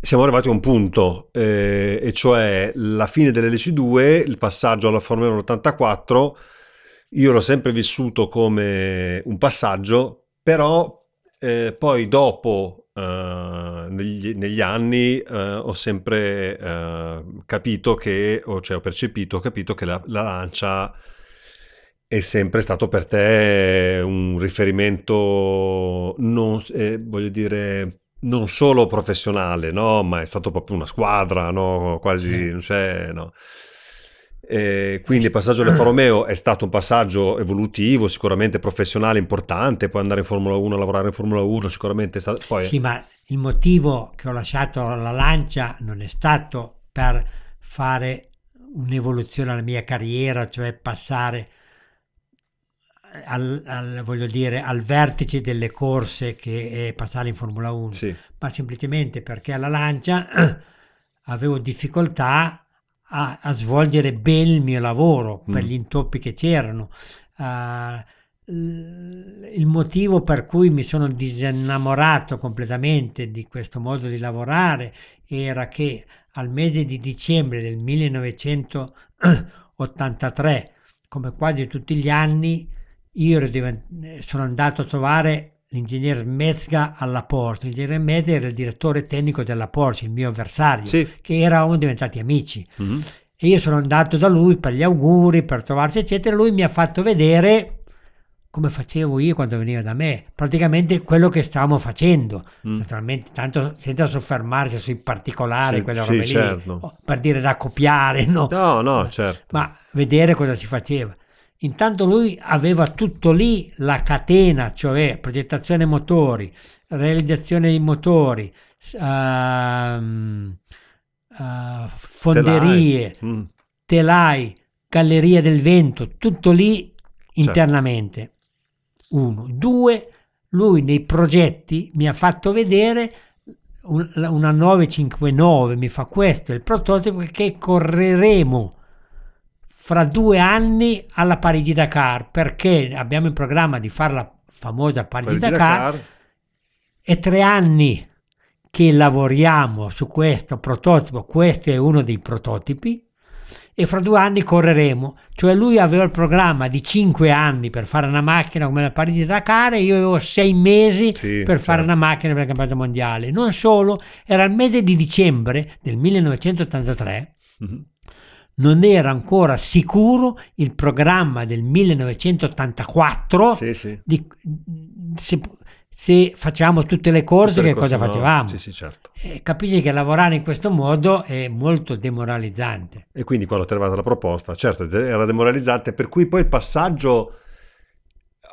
Siamo arrivati a un punto, eh, e cioè la fine dell'LC2, il passaggio alla Formula 1 84. Io l'ho sempre vissuto come un passaggio, però eh, poi dopo, eh, negli, negli anni, eh, ho sempre eh, capito che, o cioè ho percepito, ho capito che la, la lancia è sempre stato per te un riferimento, non, eh, voglio dire, non solo professionale, no? Ma è stato proprio una squadra, no? Quasi, c'è, no? Eh, quindi il passaggio all'Alfa Romeo è stato un passaggio evolutivo, sicuramente professionale, importante, poi andare in Formula 1, lavorare in Formula 1, sicuramente è stato... Poi, Sì, ma il motivo che ho lasciato la lancia non è stato per fare un'evoluzione alla mia carriera, cioè passare al, al- voglio dire, al vertice delle corse che è passare in Formula 1, sì, ma semplicemente perché alla lancia *clears throat* avevo difficoltà a, a svolgere bene il mio lavoro per Mm. gli intoppi che c'erano. L- il motivo per cui mi sono disinnamorato completamente di questo modo di lavorare era che al mese di dicembre del 1983, come quasi tutti gli anni, io sono andato a trovare l'ingegner Metzga alla Porsche. L'ingegner Metzga era il direttore tecnico della Porsche, il mio avversario, sì. che eravamo diventati amici. Mhm. E io sono andato da lui per gli auguri, per trovarci, eccetera. Lui mi ha fatto vedere come facevo io quando veniva da me, praticamente quello che stavamo facendo. Mm. Naturalmente, tanto senza soffermarsi sui particolari, Sì, quelle sì, robe lì, certo. oh, per dire da copiare, no? No, no, certo. ma vedere cosa si faceva. Intanto lui aveva tutto lì la catena, cioè progettazione motori, realizzazione dei motori, ehm, eh, fonderie, Mm. telai, galleria del vento, tutto lì Certo. internamente. Uno. Due, lui nei progetti mi ha fatto vedere un- una 959, mi fa questo, il prototipo che correremo fra due anni alla Parigi-Dakar, perché abbiamo in programma di fare la famosa Parigi-Dakar Parigi-Dakar. è tre anni che lavoriamo su questo prototipo, questo è uno dei prototipi, e fra due anni correremo. Cioè lui aveva il programma di cinque anni per fare una macchina come la Parigi Dakar e io avevo sei mesi Sì, per fare certo. una macchina per il campionato mondiale. Non solo, era il mese di dicembre del 1983 Mhm. Non era ancora sicuro il programma del 1984 Sì, sì. di- se, se facciamo tutte le corse Tutte le che cosa no. facevamo Sì, certo. E capisci che lavorare in questo modo è molto demoralizzante E quindi quando è arrivata la proposta, certo, era demoralizzante, per cui poi il passaggio,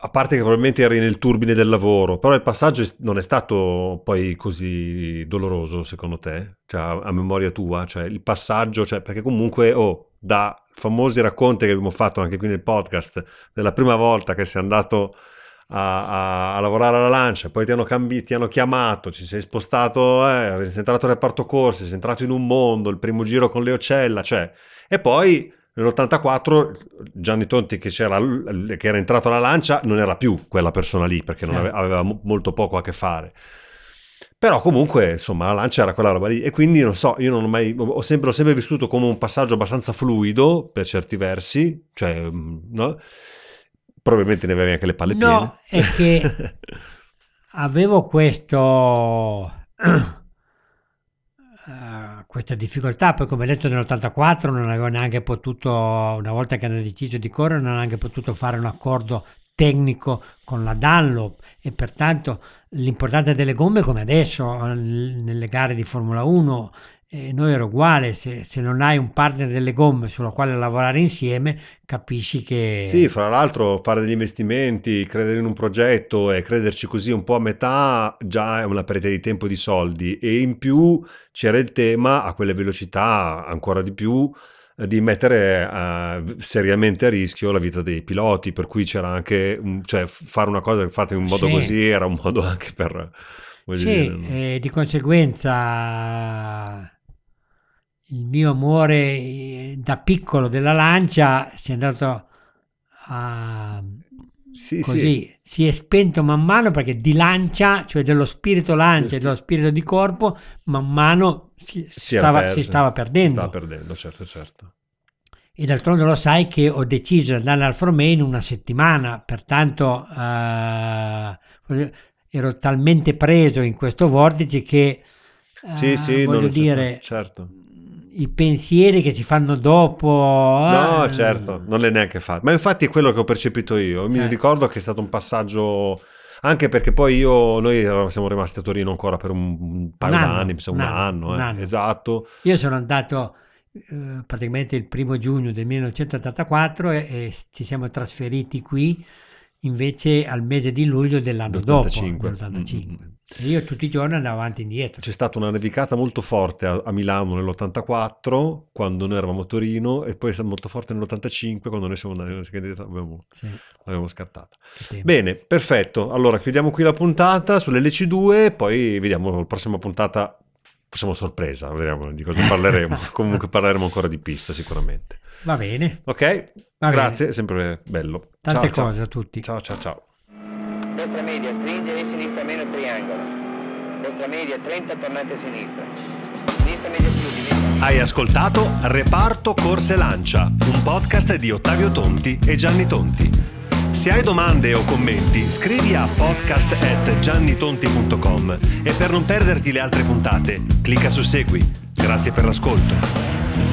a parte che probabilmente eri nel turbine del lavoro, però il passaggio non è stato poi così doloroso secondo te, cioè a, memoria tua, cioè il passaggio, cioè, perché comunque, oh, da famosi racconti che abbiamo fatto anche qui nel podcast, della prima volta che sei andato a, a- a lavorare alla lancia, poi ti hanno, cambi- ti hanno chiamato, ci sei spostato, eh, sei entrato al reparto corsi, sei entrato in un mondo, il primo giro con Leocella, cioè, e poi nell'84 Gianni Tonti che, c'era, che era entrato alla lancia non era più quella persona lì perché Certo. aveva mo- molto poco a che fare. Però comunque, insomma, la lancia era quella roba lì e quindi non so, io non ho mai, ho sempre, l'ho sempre vissuto come un passaggio abbastanza fluido per certi versi, cioè, mm, no? Probabilmente ne avevi anche le palle piene. No, è che *laughs* avevo questo questa difficoltà. Poi come detto nell'84 non avevo neanche potuto una volta che hanno deciso di correre non ho neanche potuto fare un accordo tecnico con la Dunlop. E pertanto l'importante delle gomme come adesso nelle gare di Formula 1 eh, noi era uguale se, se non hai un partner delle gomme sulla quale lavorare insieme capisci che Sì, fra l'altro fare degli investimenti, credere in un progetto e crederci così un po' a metà già è una perdita di tempo e di soldi e in più c'era il tema a quelle velocità ancora di più eh, di mettere eh, seriamente a rischio la vita dei piloti, per cui c'era anche, un- cioè fare una cosa fatta in un modo Sì. così era un modo anche per... Sì, dire, no? e di conseguenza il mio amore eh, da piccolo della lancia si è andato a Sì, così, sì. si è spento man mano perché di lancia, cioè dello spirito lancia dello spirito di corpo, man mano si, Si stava, si stava perdendo. Stava perdendo, certo, certo. E d'altronde lo sai che ho deciso di andare al Formè in una settimana, pertanto eh, ero talmente preso in questo vortice che Sì, eh, sì, voglio non- dire certo. I pensieri che si fanno dopo. No, eh, certo, non l'è neanche fatto. Ma infatti è quello che ho percepito io. Mi Eh. ricordo che è stato un passaggio... Anche perché poi io, noi siamo rimasti a Torino ancora per un, un paio d'anni, un, un anno, anno, un eh, anno. esatto. Io sono andato eh, praticamente il primo giugno del 1984 e, e ci siamo trasferiti qui invece al mese di luglio dell'anno dopo, L'85. dell'85. Mm, mm. Io tutti i giorni andavo avanti e indietro. C'è stata una nevicata molto forte a, a Milano nell'84 quando noi eravamo a Torino e poi è stata molto forte nell'85 quando noi siamo andati l'abbiamo, Sì, l'abbiamo scartata. Bene, perfetto. Allora chiudiamo qui la puntata sull'LC2 poi vediamo la prossima puntata. Facciamo sorpresa, vediamo di cosa parleremo. *laughs* Comunque parleremo ancora di pista sicuramente. Va bene, Ok, Va grazie, è sempre bello. tante ciao, cose a tutti. Ciao, ciao, ciao. Destra media, stringe e sinistra meno triangolo. Destra media 30, tornate sinistra. Sinistra media più, diventa. Hai ascoltato Reparto Corse Lancia, un podcast di Ottavio Tonti e Gianni Tonti. Se hai domande o commenti, scrivi a podcast@giannitonti.com e per non perderti le altre puntate, clicca su Segui. Grazie per l'ascolto.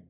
like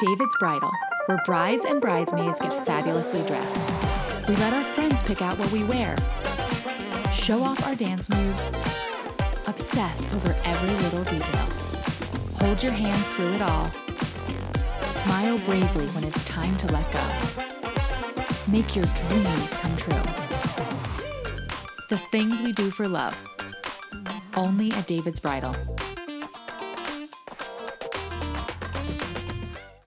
David's Bridal, where brides and bridesmaids get fabulously dressed. We let our friends pick out what we wear, show off our dance moves, obsess over every little detail, hold your hand through it all, smile bravely when it's time to let go. Make your dreams come true. The things we do for love. Only at David's Bridal.